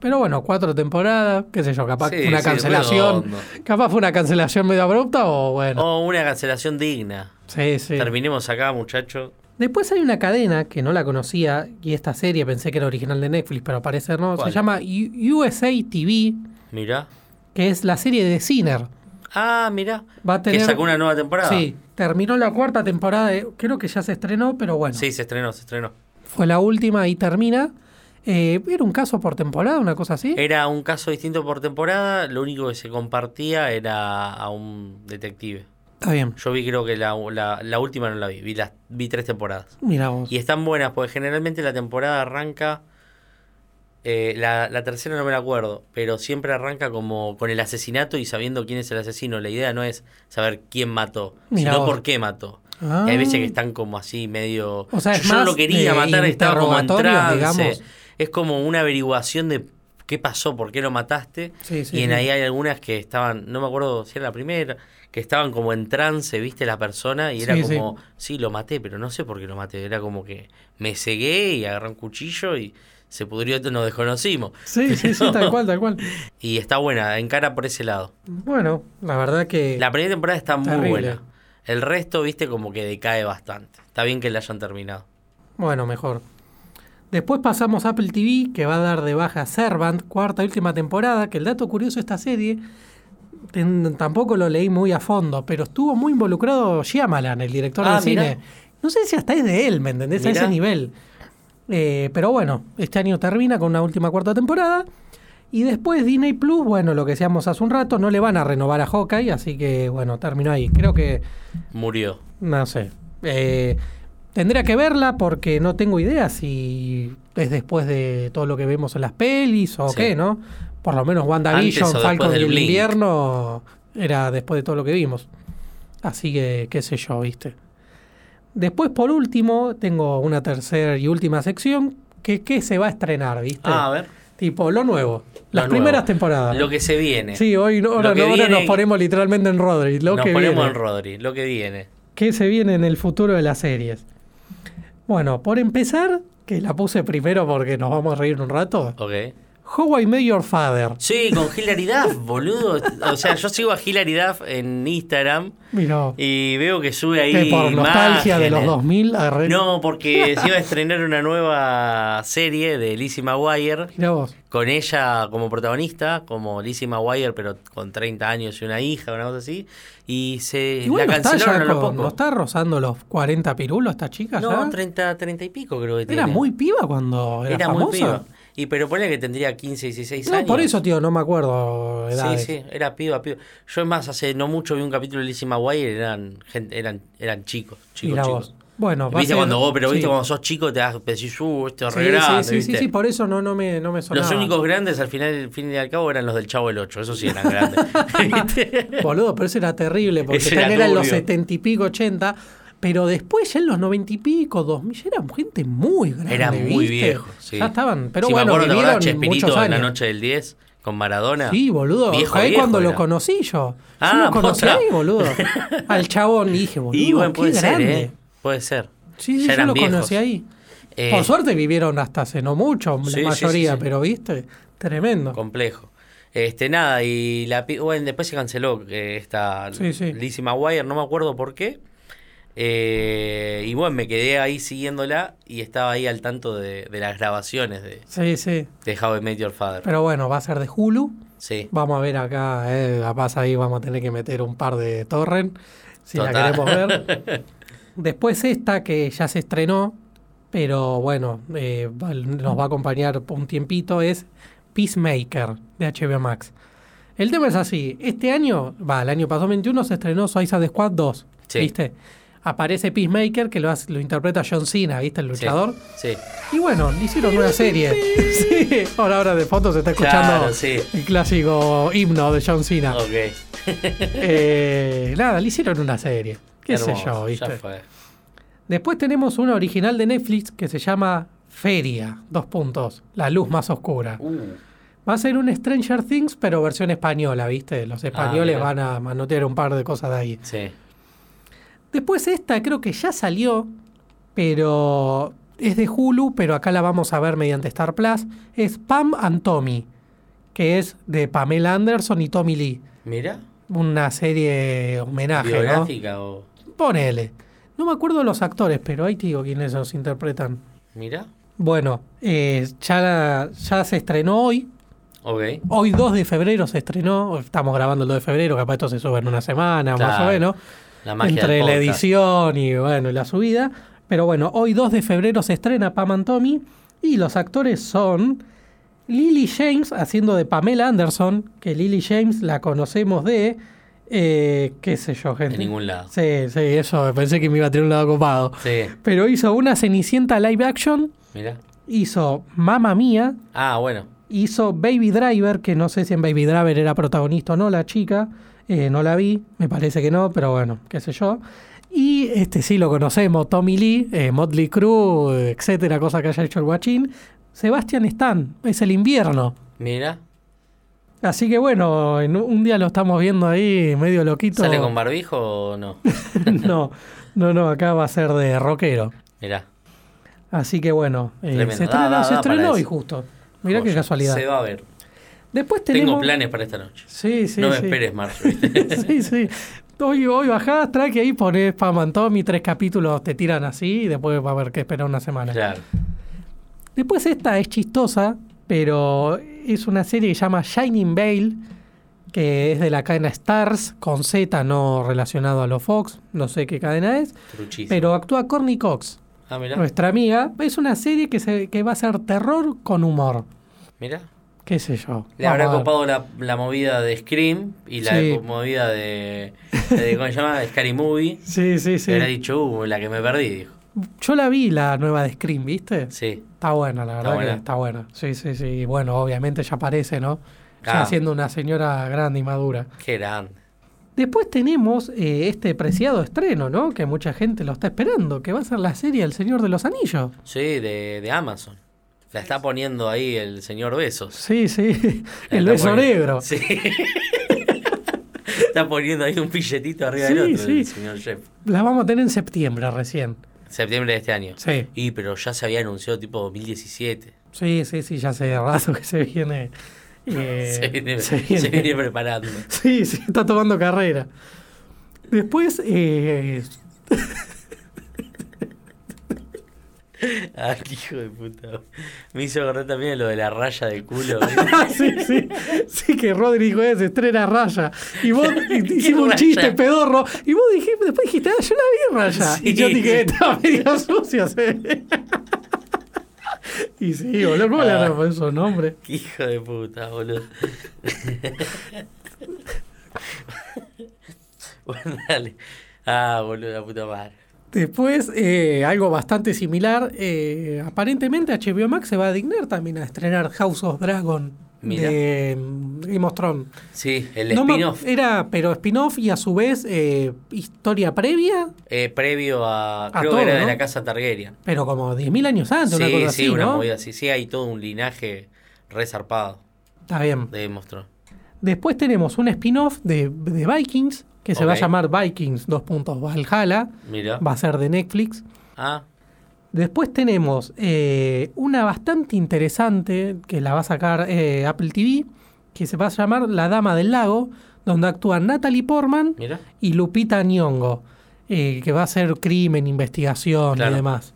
[SPEAKER 1] Pero bueno, cuatro temporadas, qué sé yo, capaz
[SPEAKER 2] Sí,
[SPEAKER 1] una
[SPEAKER 2] sí,
[SPEAKER 1] cancelación. Capaz fue una cancelación medio abrupta o bueno.
[SPEAKER 2] O una cancelación digna.
[SPEAKER 1] Sí, sí.
[SPEAKER 2] Terminemos acá, muchachos.
[SPEAKER 1] Después hay una cadena que no la conocía y esta serie pensé que era original de Netflix, pero parece no.
[SPEAKER 2] ¿Cuál?
[SPEAKER 1] Se llama U- USA TV,
[SPEAKER 2] Mirá.
[SPEAKER 1] que es la serie de Sinner.
[SPEAKER 2] Ah, mirá.
[SPEAKER 1] Va a tener-
[SPEAKER 2] Que sacó una nueva temporada.
[SPEAKER 1] Sí, terminó la cuarta temporada, de- creo que ya se estrenó, pero bueno,
[SPEAKER 2] Sí, se estrenó, se estrenó.
[SPEAKER 1] fue la última y termina. Eh, ¿Era un caso por temporada, una cosa así?
[SPEAKER 2] Era un caso distinto por temporada, lo único que se compartía era a un detective.
[SPEAKER 1] Está bien,
[SPEAKER 2] Yo vi creo que la, la- la última no la vi, vi, las, vi tres temporadas.
[SPEAKER 1] mira vos.
[SPEAKER 2] Y están buenas, porque generalmente la temporada arranca, eh, la, la tercera no me la acuerdo, pero siempre arranca como con el asesinato y sabiendo quién es el asesino. La idea no es saber quién mató,
[SPEAKER 1] Mirá
[SPEAKER 2] sino
[SPEAKER 1] vos.
[SPEAKER 2] por qué mató.
[SPEAKER 1] Ah.
[SPEAKER 2] Y hay veces que están como así, medio...
[SPEAKER 1] O sea, es
[SPEAKER 2] yo, yo
[SPEAKER 1] más
[SPEAKER 2] lo quería
[SPEAKER 1] de
[SPEAKER 2] matar, estaba como en
[SPEAKER 1] interrogatorio,
[SPEAKER 2] trance.
[SPEAKER 1] digamos.
[SPEAKER 2] es como una averiguación de qué pasó, por qué lo mataste.
[SPEAKER 1] Sí, sí,
[SPEAKER 2] y en
[SPEAKER 1] sí.
[SPEAKER 2] ahí hay algunas que estaban, no me acuerdo si era la primera, que estaban como en trance, viste, la persona, y era como, sí. lo maté, pero no sé por qué lo maté. Era como que me cegué y agarré un cuchillo y se pudrió, nos desconocimos.
[SPEAKER 1] Sí, sí, sí, tal cual, tal cual. *laughs*
[SPEAKER 2] Y está buena, encara por ese lado.
[SPEAKER 1] Bueno, la verdad que...
[SPEAKER 2] La primera temporada está muy buena. El resto, viste, como que decae bastante. Está bien que la hayan terminado.
[SPEAKER 1] Bueno, mejor. Después pasamos a Apple TV, que va a dar de baja Servant, cuarta y última temporada, que el dato curioso de esta serie, tampoco lo leí muy a fondo, pero estuvo muy involucrado Shyamalan, el director
[SPEAKER 2] Ah,
[SPEAKER 1] de
[SPEAKER 2] mirá.
[SPEAKER 1] cine. No sé si hasta es de él, ¿me entendés? A ese nivel. Eh, pero bueno, este año termina con una última cuarta temporada. Y después Disney Plus, bueno, lo que decíamos hace un rato, no le van a renovar a Hawkeye, así que bueno, terminó ahí. Creo que
[SPEAKER 2] Murió.
[SPEAKER 1] no sé. Eh, tendría que verla porque no tengo idea si es después de todo lo que vemos en las pelis o
[SPEAKER 2] Sí.
[SPEAKER 1] qué, ¿no? Por lo menos WandaVision, Falcon
[SPEAKER 2] del
[SPEAKER 1] el invierno era después de todo lo que vimos. Así que, qué sé yo, ¿viste? Después, por último, tengo una tercera y última sección que, que se va a estrenar, ¿viste?
[SPEAKER 2] Ah, a ver.
[SPEAKER 1] Tipo, lo nuevo. Las
[SPEAKER 2] Lo
[SPEAKER 1] primeras
[SPEAKER 2] nuevo.
[SPEAKER 1] temporadas.
[SPEAKER 2] Lo que se viene.
[SPEAKER 1] Sí, hoy no- ahora, ahora
[SPEAKER 2] viene-
[SPEAKER 1] nos ponemos literalmente en Rodri. Lo
[SPEAKER 2] Nos
[SPEAKER 1] que
[SPEAKER 2] ponemos
[SPEAKER 1] viene.
[SPEAKER 2] en Rodri, lo que viene.
[SPEAKER 1] ¿Qué se viene en el futuro de las series? Bueno, por empezar, que la puse primero porque nos vamos a reír un rato.
[SPEAKER 2] Ok.
[SPEAKER 1] How I Met Your Father.
[SPEAKER 2] Sí, con Hilary Duff, boludo. O sea, yo sigo a Hilary Duff en Instagram y veo que sube ahí.
[SPEAKER 1] que por nostalgia de los
[SPEAKER 2] imágenes.
[SPEAKER 1] 2000 agarré.
[SPEAKER 2] No, porque se iba a estrenar una nueva serie de Lizzie McGuire
[SPEAKER 1] Mirá vos.
[SPEAKER 2] con ella como protagonista, como Lizzie McGuire, pero con 30 años y una hija, una cosa así. Y se la
[SPEAKER 1] está,
[SPEAKER 2] cancelaron a lo poco.
[SPEAKER 1] no está rozando los 40 pirulos esta chica
[SPEAKER 2] No,
[SPEAKER 1] ya.
[SPEAKER 2] 30, 30 y pico creo que tiene.
[SPEAKER 1] Era muy piba cuando era,
[SPEAKER 2] Era muy
[SPEAKER 1] famosa.
[SPEAKER 2] piba. Y pero pone que tendría 15, 16
[SPEAKER 1] No,
[SPEAKER 2] años.
[SPEAKER 1] por eso, tío, no me acuerdo
[SPEAKER 2] Sí,
[SPEAKER 1] edades.
[SPEAKER 2] sí, era piba, piba. Yo es más, hace no mucho vi un capítulo de Lizzie McGuire, eran gente, eran, eran chicos, chicos, chicos.
[SPEAKER 1] Bueno,
[SPEAKER 2] Viste
[SPEAKER 1] ser-
[SPEAKER 2] cuando vos, pero viste
[SPEAKER 1] sí.
[SPEAKER 2] cuando sos chico te das, decís, uh, esto es
[SPEAKER 1] Sí,
[SPEAKER 2] re
[SPEAKER 1] sí,
[SPEAKER 2] grande,
[SPEAKER 1] sí,
[SPEAKER 2] ¿viste?
[SPEAKER 1] por eso no, no me, no me sonaba.
[SPEAKER 2] Los únicos grandes al final, al fin y al cabo, eran los del Chavo del 8, eso sí eran grandes. *laughs* *laughs* ¿Viste?
[SPEAKER 1] Boludo, pero eso era terrible, porque
[SPEAKER 2] Ese era
[SPEAKER 1] eran los. 70 y pico, 80, pero después ya en los 90 y pico, 2000, ya eran gente muy grande.
[SPEAKER 2] Era muy
[SPEAKER 1] ¿viste?
[SPEAKER 2] viejo, sí.
[SPEAKER 1] Ya estaban, pero
[SPEAKER 2] Sí,
[SPEAKER 1] bueno,
[SPEAKER 2] me acuerdo, ¿te
[SPEAKER 1] vivieron
[SPEAKER 2] acordás
[SPEAKER 1] muchos
[SPEAKER 2] Chespirito en la noche del 10 con Maradona?
[SPEAKER 1] Sí, boludo.
[SPEAKER 2] Viejo,
[SPEAKER 1] ahí
[SPEAKER 2] viejo
[SPEAKER 1] cuando lo
[SPEAKER 2] era.
[SPEAKER 1] conocí yo.
[SPEAKER 2] Ah,
[SPEAKER 1] yo lo conocí ahí, boludo. *laughs* Al chabón y dije, boludo,
[SPEAKER 2] Y bueno,
[SPEAKER 1] qué
[SPEAKER 2] puede ser,
[SPEAKER 1] grande.
[SPEAKER 2] ¿eh? Puede ser.
[SPEAKER 1] Sí, sí,
[SPEAKER 2] Ya
[SPEAKER 1] yo
[SPEAKER 2] eran
[SPEAKER 1] lo
[SPEAKER 2] viejos.
[SPEAKER 1] conocí ahí.
[SPEAKER 2] Eh,
[SPEAKER 1] Por suerte vivieron hasta hace no mucho,
[SPEAKER 2] Sí,
[SPEAKER 1] la mayoría, pero viste, tremendo.
[SPEAKER 2] Complejo. Este, nada, y la bueno, después se canceló eh, esta. Lizzie McGuire, no me acuerdo por qué. Eh, y bueno, me quedé ahí siguiéndola y estaba ahí al tanto de, de las grabaciones de,
[SPEAKER 1] Sí, sí.
[SPEAKER 2] de How I Met Your Father.
[SPEAKER 1] Pero bueno, va a ser de Hulu.
[SPEAKER 2] sí.
[SPEAKER 1] Vamos a ver acá, eh, capaz ahí vamos a tener que meter un par de torrent si la queremos ver. *laughs* Después esta que ya se estrenó, pero bueno, eh, nos va a acompañar un tiempito, es Peacemaker de HBO Max. El tema es así, este año, va, el año pasado 21 se estrenó Suicide Squad 2,
[SPEAKER 2] Sí.
[SPEAKER 1] ¿viste? Aparece Peacemaker que lo, hace- lo interpreta John Cena, ¿viste? El luchador.
[SPEAKER 2] Sí.
[SPEAKER 1] Y bueno, le hicieron una serie. *laughs* sí, ahora, ahora de fondo se está escuchando
[SPEAKER 2] Claro, sí.
[SPEAKER 1] el clásico himno de John Cena.
[SPEAKER 2] Ok. *laughs*
[SPEAKER 1] Eh, nada, le hicieron una serie. Qué sé yo,
[SPEAKER 2] Ya
[SPEAKER 1] ¿viste?
[SPEAKER 2] fue.
[SPEAKER 1] Después tenemos una original de Netflix que se llama Feria, dos puntos, la luz más oscura.
[SPEAKER 2] Uh,
[SPEAKER 1] Va a ser un Stranger Things, pero versión española, ¿viste? Los españoles
[SPEAKER 2] mira.
[SPEAKER 1] van a manotear un par de cosas de ahí.
[SPEAKER 2] sí.
[SPEAKER 1] Después esta creo que ya salió, pero es de Hulu, pero acá la vamos a ver mediante Star Plus. Es Pam and Tommy, que es de Pamela Anderson y Tommy Lee.
[SPEAKER 2] Mira.
[SPEAKER 1] Una serie homenaje, ¿no?
[SPEAKER 2] Biográfica o.
[SPEAKER 1] Ponele. No me acuerdo los actores, pero ahí te digo quiénes los interpretan.
[SPEAKER 2] Mira.
[SPEAKER 1] Bueno, eh, ya, la- ya se estrenó hoy.
[SPEAKER 2] Ok.
[SPEAKER 1] Hoy 2 de febrero se estrenó. Estamos grabando el 2 de febrero, capaz esto se sube en una semana, más o menos.
[SPEAKER 2] La magia
[SPEAKER 1] entre la edición y bueno, la subida. Pero bueno, hoy 2 de febrero se estrena Pam and Tommy y los actores son Lily James haciendo de Pamela Anderson, que Lily James la conocemos de, eh, qué sé yo, gente.
[SPEAKER 2] En ningún lado.
[SPEAKER 1] Sí, sí, eso, pensé que me iba a tener un lado copado.
[SPEAKER 2] Sí.
[SPEAKER 1] Pero hizo una Cenicienta live action,
[SPEAKER 2] Mira.
[SPEAKER 1] hizo Mamma Mía,
[SPEAKER 2] Ah, bueno.
[SPEAKER 1] hizo Baby Driver, que no sé si en Baby Driver era protagonista o no la chica, eh, no la vi, me parece que no, pero bueno, qué sé yo. Y este sí lo conocemos, Tommy Lee, eh, Motley Crue, etcétera, cosa que haya hecho el guachín. Sebastian Stan, es el invierno.
[SPEAKER 2] Mira,
[SPEAKER 1] Así que bueno, en un- día lo estamos viendo ahí medio loquito.
[SPEAKER 2] ¿sale con barbijo o no? *laughs*
[SPEAKER 1] no, no, no, acá va a ser de rockero.
[SPEAKER 2] Mirá.
[SPEAKER 1] Así que bueno, eh, se
[SPEAKER 2] Da, da,
[SPEAKER 1] se estrenó hoy justo. Mirá qué casualidad.
[SPEAKER 2] Se va a ver.
[SPEAKER 1] Después tenemos...
[SPEAKER 2] Tengo planes para esta noche.
[SPEAKER 1] Sí, sí,
[SPEAKER 2] no me
[SPEAKER 1] sí.
[SPEAKER 2] esperes, Marjorie. *laughs*
[SPEAKER 1] sí, sí. Hoy, hoy bajás, trae ahí, pones Pam and Tommy, tres capítulos te tiran así y después va a haber que esperar una semana.
[SPEAKER 2] claro.
[SPEAKER 1] Después esta es chistosa, pero es una serie que se llama Shining Veil, que es de la cadena Stars, con Z, no relacionado a los Fox, no sé qué cadena es,
[SPEAKER 2] Truchísimo.
[SPEAKER 1] pero actúa Courtney Cox,
[SPEAKER 2] Ah,
[SPEAKER 1] nuestra amiga. Es una serie que, se, que va a ser terror con humor,
[SPEAKER 2] Mirá.
[SPEAKER 1] Qué sé yo.
[SPEAKER 2] Le habrá
[SPEAKER 1] Vamos
[SPEAKER 2] copado la, la movida de Scream y la
[SPEAKER 1] Sí.
[SPEAKER 2] movida de, de. ¿Cómo se llama? Scary Movie.
[SPEAKER 1] Sí, *laughs* sí, sí.
[SPEAKER 2] Le habrá dicho, uh, la que me perdí, dijo.
[SPEAKER 1] Yo la vi, la nueva de Scream, ¿viste?
[SPEAKER 2] Sí.
[SPEAKER 1] Está buena, la
[SPEAKER 2] Está
[SPEAKER 1] verdad
[SPEAKER 2] buena.
[SPEAKER 1] que está buena. Sí, sí, sí. Bueno, obviamente ya aparece, ¿no? Ya
[SPEAKER 2] Ah.
[SPEAKER 1] siendo una señora grande y madura.
[SPEAKER 2] Qué grande.
[SPEAKER 1] Después tenemos eh, este preciado estreno, ¿no? Que mucha gente lo está esperando, que va a ser la serie El Señor de los Anillos.
[SPEAKER 2] Sí, de, de Amazon. La está poniendo ahí el señor Besos.
[SPEAKER 1] Sí, sí.
[SPEAKER 2] La *laughs*
[SPEAKER 1] El beso
[SPEAKER 2] poniendo-
[SPEAKER 1] negro.
[SPEAKER 2] Sí. *laughs* está poniendo ahí un billetito arriba
[SPEAKER 1] Sí,
[SPEAKER 2] del otro,
[SPEAKER 1] sí.
[SPEAKER 2] el señor Jeff.
[SPEAKER 1] La vamos a tener en septiembre recién.
[SPEAKER 2] Septiembre de este año.
[SPEAKER 1] Sí.
[SPEAKER 2] Y pero ya se había anunciado tipo 2017.
[SPEAKER 1] Sí, sí, sí, ya hace rato que se viene. *laughs* eh,
[SPEAKER 2] se, viene,
[SPEAKER 1] se
[SPEAKER 2] se
[SPEAKER 1] viene-
[SPEAKER 2] viene preparando.
[SPEAKER 1] Sí, sí, está tomando carrera. Después, eh, *laughs*
[SPEAKER 2] Ay, hijo de puta. Me hizo acordar también lo de la raya del culo. *laughs*
[SPEAKER 1] sí, sí, sí que Rodri dijo, "Eh, estrena Raya. Y vos *laughs*
[SPEAKER 2] ¿Qué
[SPEAKER 1] hicimos un chiste pedorro. Y vos dijiste, después dijiste, ah, yo la vi Raya.
[SPEAKER 2] Sí.
[SPEAKER 1] Y yo dije, estaba medio sucio. sí. y sí, boludo, ¿cómo le
[SPEAKER 2] Ah.
[SPEAKER 1] a poner esos nombres?
[SPEAKER 2] Hijo de puta, boludo. bueno, dale. Ah, boludo, la puta madre.
[SPEAKER 1] Después, eh, algo bastante similar. eh, aparentemente HBO Max se va a dignar también a estrenar House of Dragon
[SPEAKER 2] Mira.
[SPEAKER 1] de mm, Game of Thrones.
[SPEAKER 2] Sí, el
[SPEAKER 1] No
[SPEAKER 2] spin-off
[SPEAKER 1] Era, pero spin-off y a su vez eh, historia previa,
[SPEAKER 2] previo a.
[SPEAKER 1] A
[SPEAKER 2] Creo
[SPEAKER 1] todo,
[SPEAKER 2] que era de la casa Targaryen.
[SPEAKER 1] pero como 10.000 años antes, una
[SPEAKER 2] Sí,
[SPEAKER 1] cosa
[SPEAKER 2] sí,
[SPEAKER 1] así,
[SPEAKER 2] una
[SPEAKER 1] ¿no?
[SPEAKER 2] movida así. Sí, hay todo un linaje resarpado
[SPEAKER 1] Está bien.
[SPEAKER 2] de Game of Thrones.
[SPEAKER 1] Después tenemos un spin-off de, de Vikings que se va a llamar Vikings, dos puntos, Valhalla.
[SPEAKER 2] Mira.
[SPEAKER 1] Va a ser de Netflix.
[SPEAKER 2] Ah,
[SPEAKER 1] Después tenemos eh, una bastante interesante que la va a sacar eh, Apple TV, que se va a llamar La Dama del Lago, donde actúan Natalie Portman
[SPEAKER 2] mira.
[SPEAKER 1] y Lupita Nyong'o, eh, que va a ser crimen, investigación
[SPEAKER 2] Claro.
[SPEAKER 1] y demás.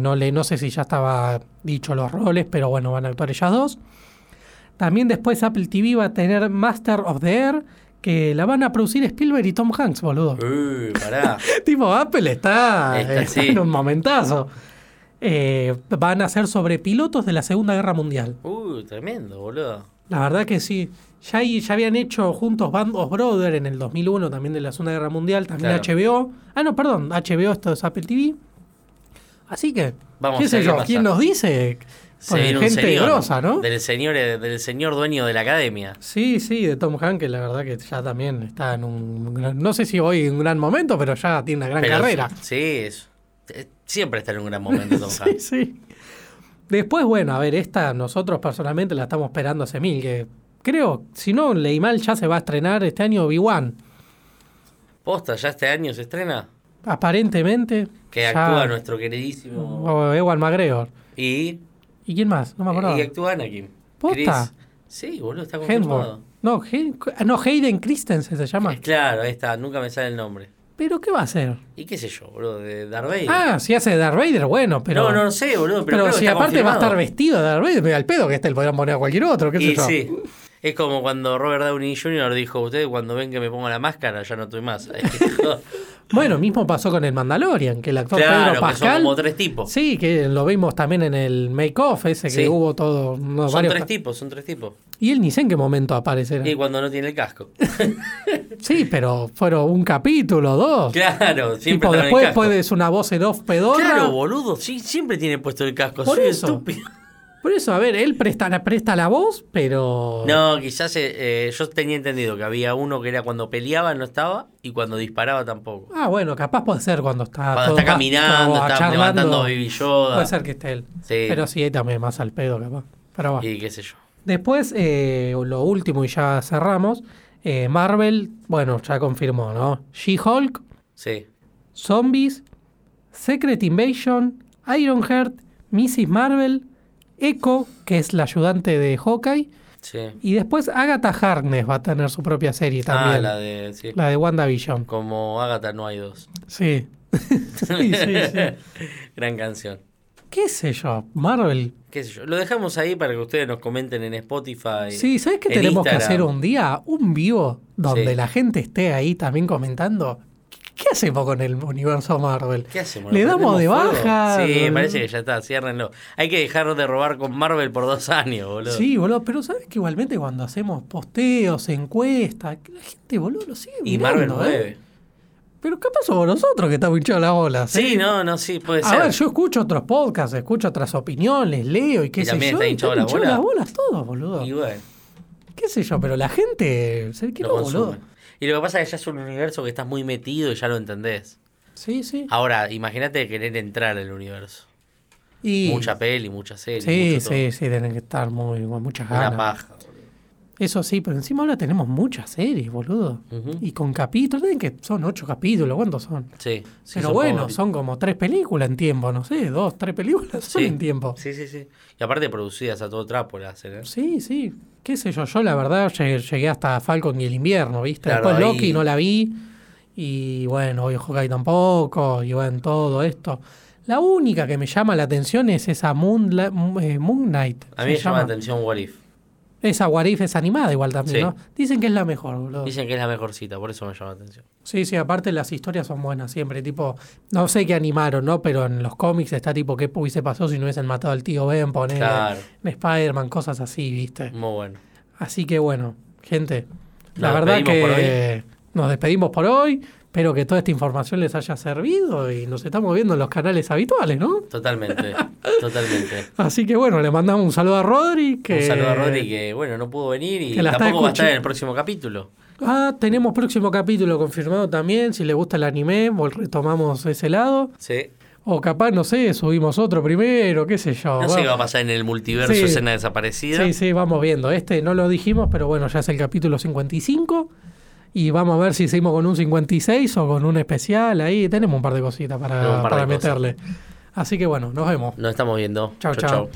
[SPEAKER 1] No, le, no sé si ya estaba dicho los roles, pero bueno, van a actuar ellas dos. También después Apple TV va a tener Master of the Air, que la van a producir Spielberg y Tom Hanks, boludo.
[SPEAKER 2] Uy, pará. *laughs*
[SPEAKER 1] tipo, Apple está,
[SPEAKER 2] Está,
[SPEAKER 1] está
[SPEAKER 2] sí.
[SPEAKER 1] en un momentazo. Eh, van a ser sobre pilotos de la Segunda Guerra Mundial.
[SPEAKER 2] Uy, tremendo, boludo.
[SPEAKER 1] La verdad que sí. Ya, hay- ya habían hecho juntos Band of Brothers en el 2001, también de la Segunda Guerra Mundial, también
[SPEAKER 2] Claro.
[SPEAKER 1] HBO. Ah, no, perdón, HBO, esto es Apple TV. Así que,
[SPEAKER 2] Vamos
[SPEAKER 1] qué
[SPEAKER 2] a
[SPEAKER 1] sé yo. ¿quién nos dice?
[SPEAKER 2] Se
[SPEAKER 1] gente
[SPEAKER 2] señor
[SPEAKER 1] grosa, ¿no?
[SPEAKER 2] Del señor, del señor dueño de la academia.
[SPEAKER 1] Sí, sí, de Tom Hanks, que la verdad que ya también está en un... No sé si hoy en un gran momento, pero ya tiene una gran
[SPEAKER 2] Pero
[SPEAKER 1] carrera.
[SPEAKER 2] Sí, es- siempre está en un gran momento Tom *laughs*
[SPEAKER 1] Sí,
[SPEAKER 2] Hanks.
[SPEAKER 1] sí. Después, bueno, a ver, esta nosotros personalmente la estamos esperando hace mil, que creo, si no leí mal, ya se va a estrenar este año Obi-Wan.
[SPEAKER 2] Posta, ya este año se estrena.
[SPEAKER 1] Aparentemente.
[SPEAKER 2] Que
[SPEAKER 1] ya-
[SPEAKER 2] actúa nuestro queridísimo.
[SPEAKER 1] Ewan McGregor.
[SPEAKER 2] Y,
[SPEAKER 1] ¿Y quién más? No me acuerdo.
[SPEAKER 2] y actúa Anakin.
[SPEAKER 1] ¿Posta?
[SPEAKER 2] Sí, boludo, está confirmado.
[SPEAKER 1] No, Hay- no, Hayden Christensen se llama.
[SPEAKER 2] Eh, Claro, ahí está, nunca me sale el nombre.
[SPEAKER 1] ¿Pero qué va a hacer?
[SPEAKER 2] ¿Y qué sé yo, boludo? De Darth Vader.
[SPEAKER 1] Ah, si hace de Darth Vader, bueno, pero.
[SPEAKER 2] no, no sé, boludo, pero,
[SPEAKER 1] si aparte va a estar vestido de Darth Vader, me da el pedo que este le podrían poner a cualquier otro, qué sé
[SPEAKER 2] Y
[SPEAKER 1] yo.
[SPEAKER 2] sí, es como cuando Robert Downey Jr. dijo, ustedes cuando ven que me pongo la máscara ya no estoy más. *laughs*
[SPEAKER 1] Bueno, mismo pasó con el Mandalorian, que el actor
[SPEAKER 2] claro,
[SPEAKER 1] Pedro
[SPEAKER 2] que son
[SPEAKER 1] Pascal.
[SPEAKER 2] como tres tipos.
[SPEAKER 1] Sí, que lo vimos también en el make-off ese que
[SPEAKER 2] Sí.
[SPEAKER 1] hubo todo. no,
[SPEAKER 2] son
[SPEAKER 1] varios-
[SPEAKER 2] tres tipos, son tres tipos.
[SPEAKER 1] Y él ni sé en qué momento aparecerá.
[SPEAKER 2] Y cuando no tiene el casco. *laughs*
[SPEAKER 1] Sí, pero fueron un capítulo, dos.
[SPEAKER 2] claro, siempre
[SPEAKER 1] tipo,
[SPEAKER 2] el
[SPEAKER 1] después puedes una voz en off pedorra.
[SPEAKER 2] Claro, boludo, sí, siempre tiene puesto el casco.
[SPEAKER 1] Por
[SPEAKER 2] soy
[SPEAKER 1] eso.
[SPEAKER 2] estúpido.
[SPEAKER 1] Por eso, a ver, él presta la, presta la voz, pero.
[SPEAKER 2] No, quizás eh, eh, yo tenía entendido que había uno que era cuando peleaba no estaba y cuando disparaba tampoco.
[SPEAKER 1] Ah, bueno, capaz puede ser cuando está.
[SPEAKER 2] Cuando
[SPEAKER 1] todo
[SPEAKER 2] está caminando, está
[SPEAKER 1] charlando.
[SPEAKER 2] levantando Baby Yoda.
[SPEAKER 1] Puede ser que esté él.
[SPEAKER 2] Sí.
[SPEAKER 1] Pero sí, ahí también más al pedo, capaz. Pero va.
[SPEAKER 2] Y qué sé yo.
[SPEAKER 1] Después, eh, lo último, y ya cerramos. eh, Marvel, bueno, ya confirmó, ¿no? She-Hulk,
[SPEAKER 2] Sí.
[SPEAKER 1] Zombies, Secret Invasion, Ironheart, Mrs. Marvel, Echo, que es la ayudante de Hawkeye,
[SPEAKER 2] Sí.
[SPEAKER 1] y después Agatha Harkness va a tener su propia serie también.
[SPEAKER 2] Ah, la de. Sí.
[SPEAKER 1] la de WandaVision.
[SPEAKER 2] Como Agatha no hay dos.
[SPEAKER 1] Sí. *laughs* sí, sí, sí. *laughs*
[SPEAKER 2] Gran canción.
[SPEAKER 1] ¿Qué sé yo? Marvel.
[SPEAKER 2] ¿Qué sé yo? Lo dejamos ahí para que ustedes nos comenten en Spotify.
[SPEAKER 1] Sí, ¿sabes qué
[SPEAKER 2] en
[SPEAKER 1] tenemos que hacer un día? Un vivo donde la gente esté ahí también comentando. ¿Qué hacemos con el universo Marvel?
[SPEAKER 2] ¿Qué hacemos?
[SPEAKER 1] Le
[SPEAKER 2] ¿Lo
[SPEAKER 1] damos de
[SPEAKER 2] fuego?
[SPEAKER 1] baja.
[SPEAKER 2] Sí, me parece que ya está, ciérrenlo. Hay que dejar de robar con Marvel por dos años, boludo.
[SPEAKER 1] Sí, boludo, pero ¿sabes que igualmente cuando hacemos posteos, encuestas, la gente, boludo, lo sigue
[SPEAKER 2] Y
[SPEAKER 1] mirando,
[SPEAKER 2] Marvel
[SPEAKER 1] ¿eh?
[SPEAKER 2] mueve.
[SPEAKER 1] Pero ¿qué pasó con nosotros que estamos hinchados las bolas?
[SPEAKER 2] Sí,
[SPEAKER 1] eh?
[SPEAKER 2] no, no, sí, puede
[SPEAKER 1] A
[SPEAKER 2] ser.
[SPEAKER 1] ver, yo escucho otros podcasts, escucho otras opiniones, leo y qué
[SPEAKER 2] Y
[SPEAKER 1] sé
[SPEAKER 2] también
[SPEAKER 1] yo.
[SPEAKER 2] está
[SPEAKER 1] y
[SPEAKER 2] hinchado
[SPEAKER 1] hinchados
[SPEAKER 2] bolas.
[SPEAKER 1] las bolas todos, boludo.
[SPEAKER 2] Y bueno,
[SPEAKER 1] ¿Qué sé yo? Pero la gente se que
[SPEAKER 2] lo
[SPEAKER 1] no,
[SPEAKER 2] consumen.
[SPEAKER 1] boludo.
[SPEAKER 2] Y lo que pasa es que ya es un universo que estás muy metido y ya lo entendés.
[SPEAKER 1] Sí, sí.
[SPEAKER 2] Ahora, imagínate querer entrar al universo.
[SPEAKER 1] Y...
[SPEAKER 2] Mucha peli, mucha serie.
[SPEAKER 1] Sí,
[SPEAKER 2] mucho todo.
[SPEAKER 1] sí, sí, tienen que estar muy, con muchas
[SPEAKER 2] Una
[SPEAKER 1] ganas.
[SPEAKER 2] paja.
[SPEAKER 1] Eso sí, pero encima ahora tenemos muchas series, boludo. Y con capítulos, que son ocho capítulos, ¿cuántos son?
[SPEAKER 2] Sí. sí,
[SPEAKER 1] pero
[SPEAKER 2] son
[SPEAKER 1] bueno,
[SPEAKER 2] como-
[SPEAKER 1] son como tres películas en tiempo, no sé, dos, tres películas son en tiempo.
[SPEAKER 2] Sí, sí, sí. Y aparte producidas a todo trapo las hacen, ¿eh?
[SPEAKER 1] Sí, sí, qué sé yo, yo la verdad llegué, llegué hasta Falcon y el invierno, ¿viste?
[SPEAKER 2] Claro,
[SPEAKER 1] Después
[SPEAKER 2] ahí-
[SPEAKER 1] Loki no la vi, y bueno, hoy Hawkeye tampoco, y bueno, todo esto. La única que me llama la atención es esa Moon, Moon Knight.
[SPEAKER 2] A mí me llama la atención What If.
[SPEAKER 1] Esa What If es animada igual también,
[SPEAKER 2] Sí.
[SPEAKER 1] ¿no? Dicen que es la mejor, boludo.
[SPEAKER 2] Dicen que es la mejor cita, por eso me llama la atención.
[SPEAKER 1] Sí, sí, aparte las historias son buenas siempre, tipo, no sé qué animaron, ¿no? Pero en los cómics está tipo, ¿qué hubiese pasado si no hubiesen matado al tío Ben, poner
[SPEAKER 2] Claro.
[SPEAKER 1] en Spider-Man, cosas así, ¿viste?
[SPEAKER 2] Muy bueno.
[SPEAKER 1] Así que bueno, gente, la
[SPEAKER 2] Nos
[SPEAKER 1] verdad que nos despedimos por hoy. Espero que toda esta información les haya servido y nos estamos viendo en los canales habituales, ¿no?
[SPEAKER 2] Totalmente, *laughs* totalmente.
[SPEAKER 1] Así que bueno, le mandamos un saludo a Rodri. Que...
[SPEAKER 2] Un saludo a Rodri que, bueno, no pudo venir y tampoco va a estar en el próximo capítulo.
[SPEAKER 1] Ah, tenemos próximo capítulo confirmado también. Si le gusta el anime, retomamos ese lado.
[SPEAKER 2] Sí.
[SPEAKER 1] O capaz, no sé, subimos otro primero, qué sé yo.
[SPEAKER 2] No sé qué va a pasar en el multiverso
[SPEAKER 1] Sí.
[SPEAKER 2] escena desaparecida.
[SPEAKER 1] Sí, sí, vamos viendo. Este no lo dijimos, pero bueno, ya es el capítulo 55. Y vamos a ver si seguimos con un 56 o con un especial. Ahí tenemos un par de cositas para,
[SPEAKER 2] de
[SPEAKER 1] para
[SPEAKER 2] cosas.
[SPEAKER 1] meterle. Así que bueno, nos vemos.
[SPEAKER 2] Nos estamos viendo.
[SPEAKER 1] Chau.
[SPEAKER 2] chau.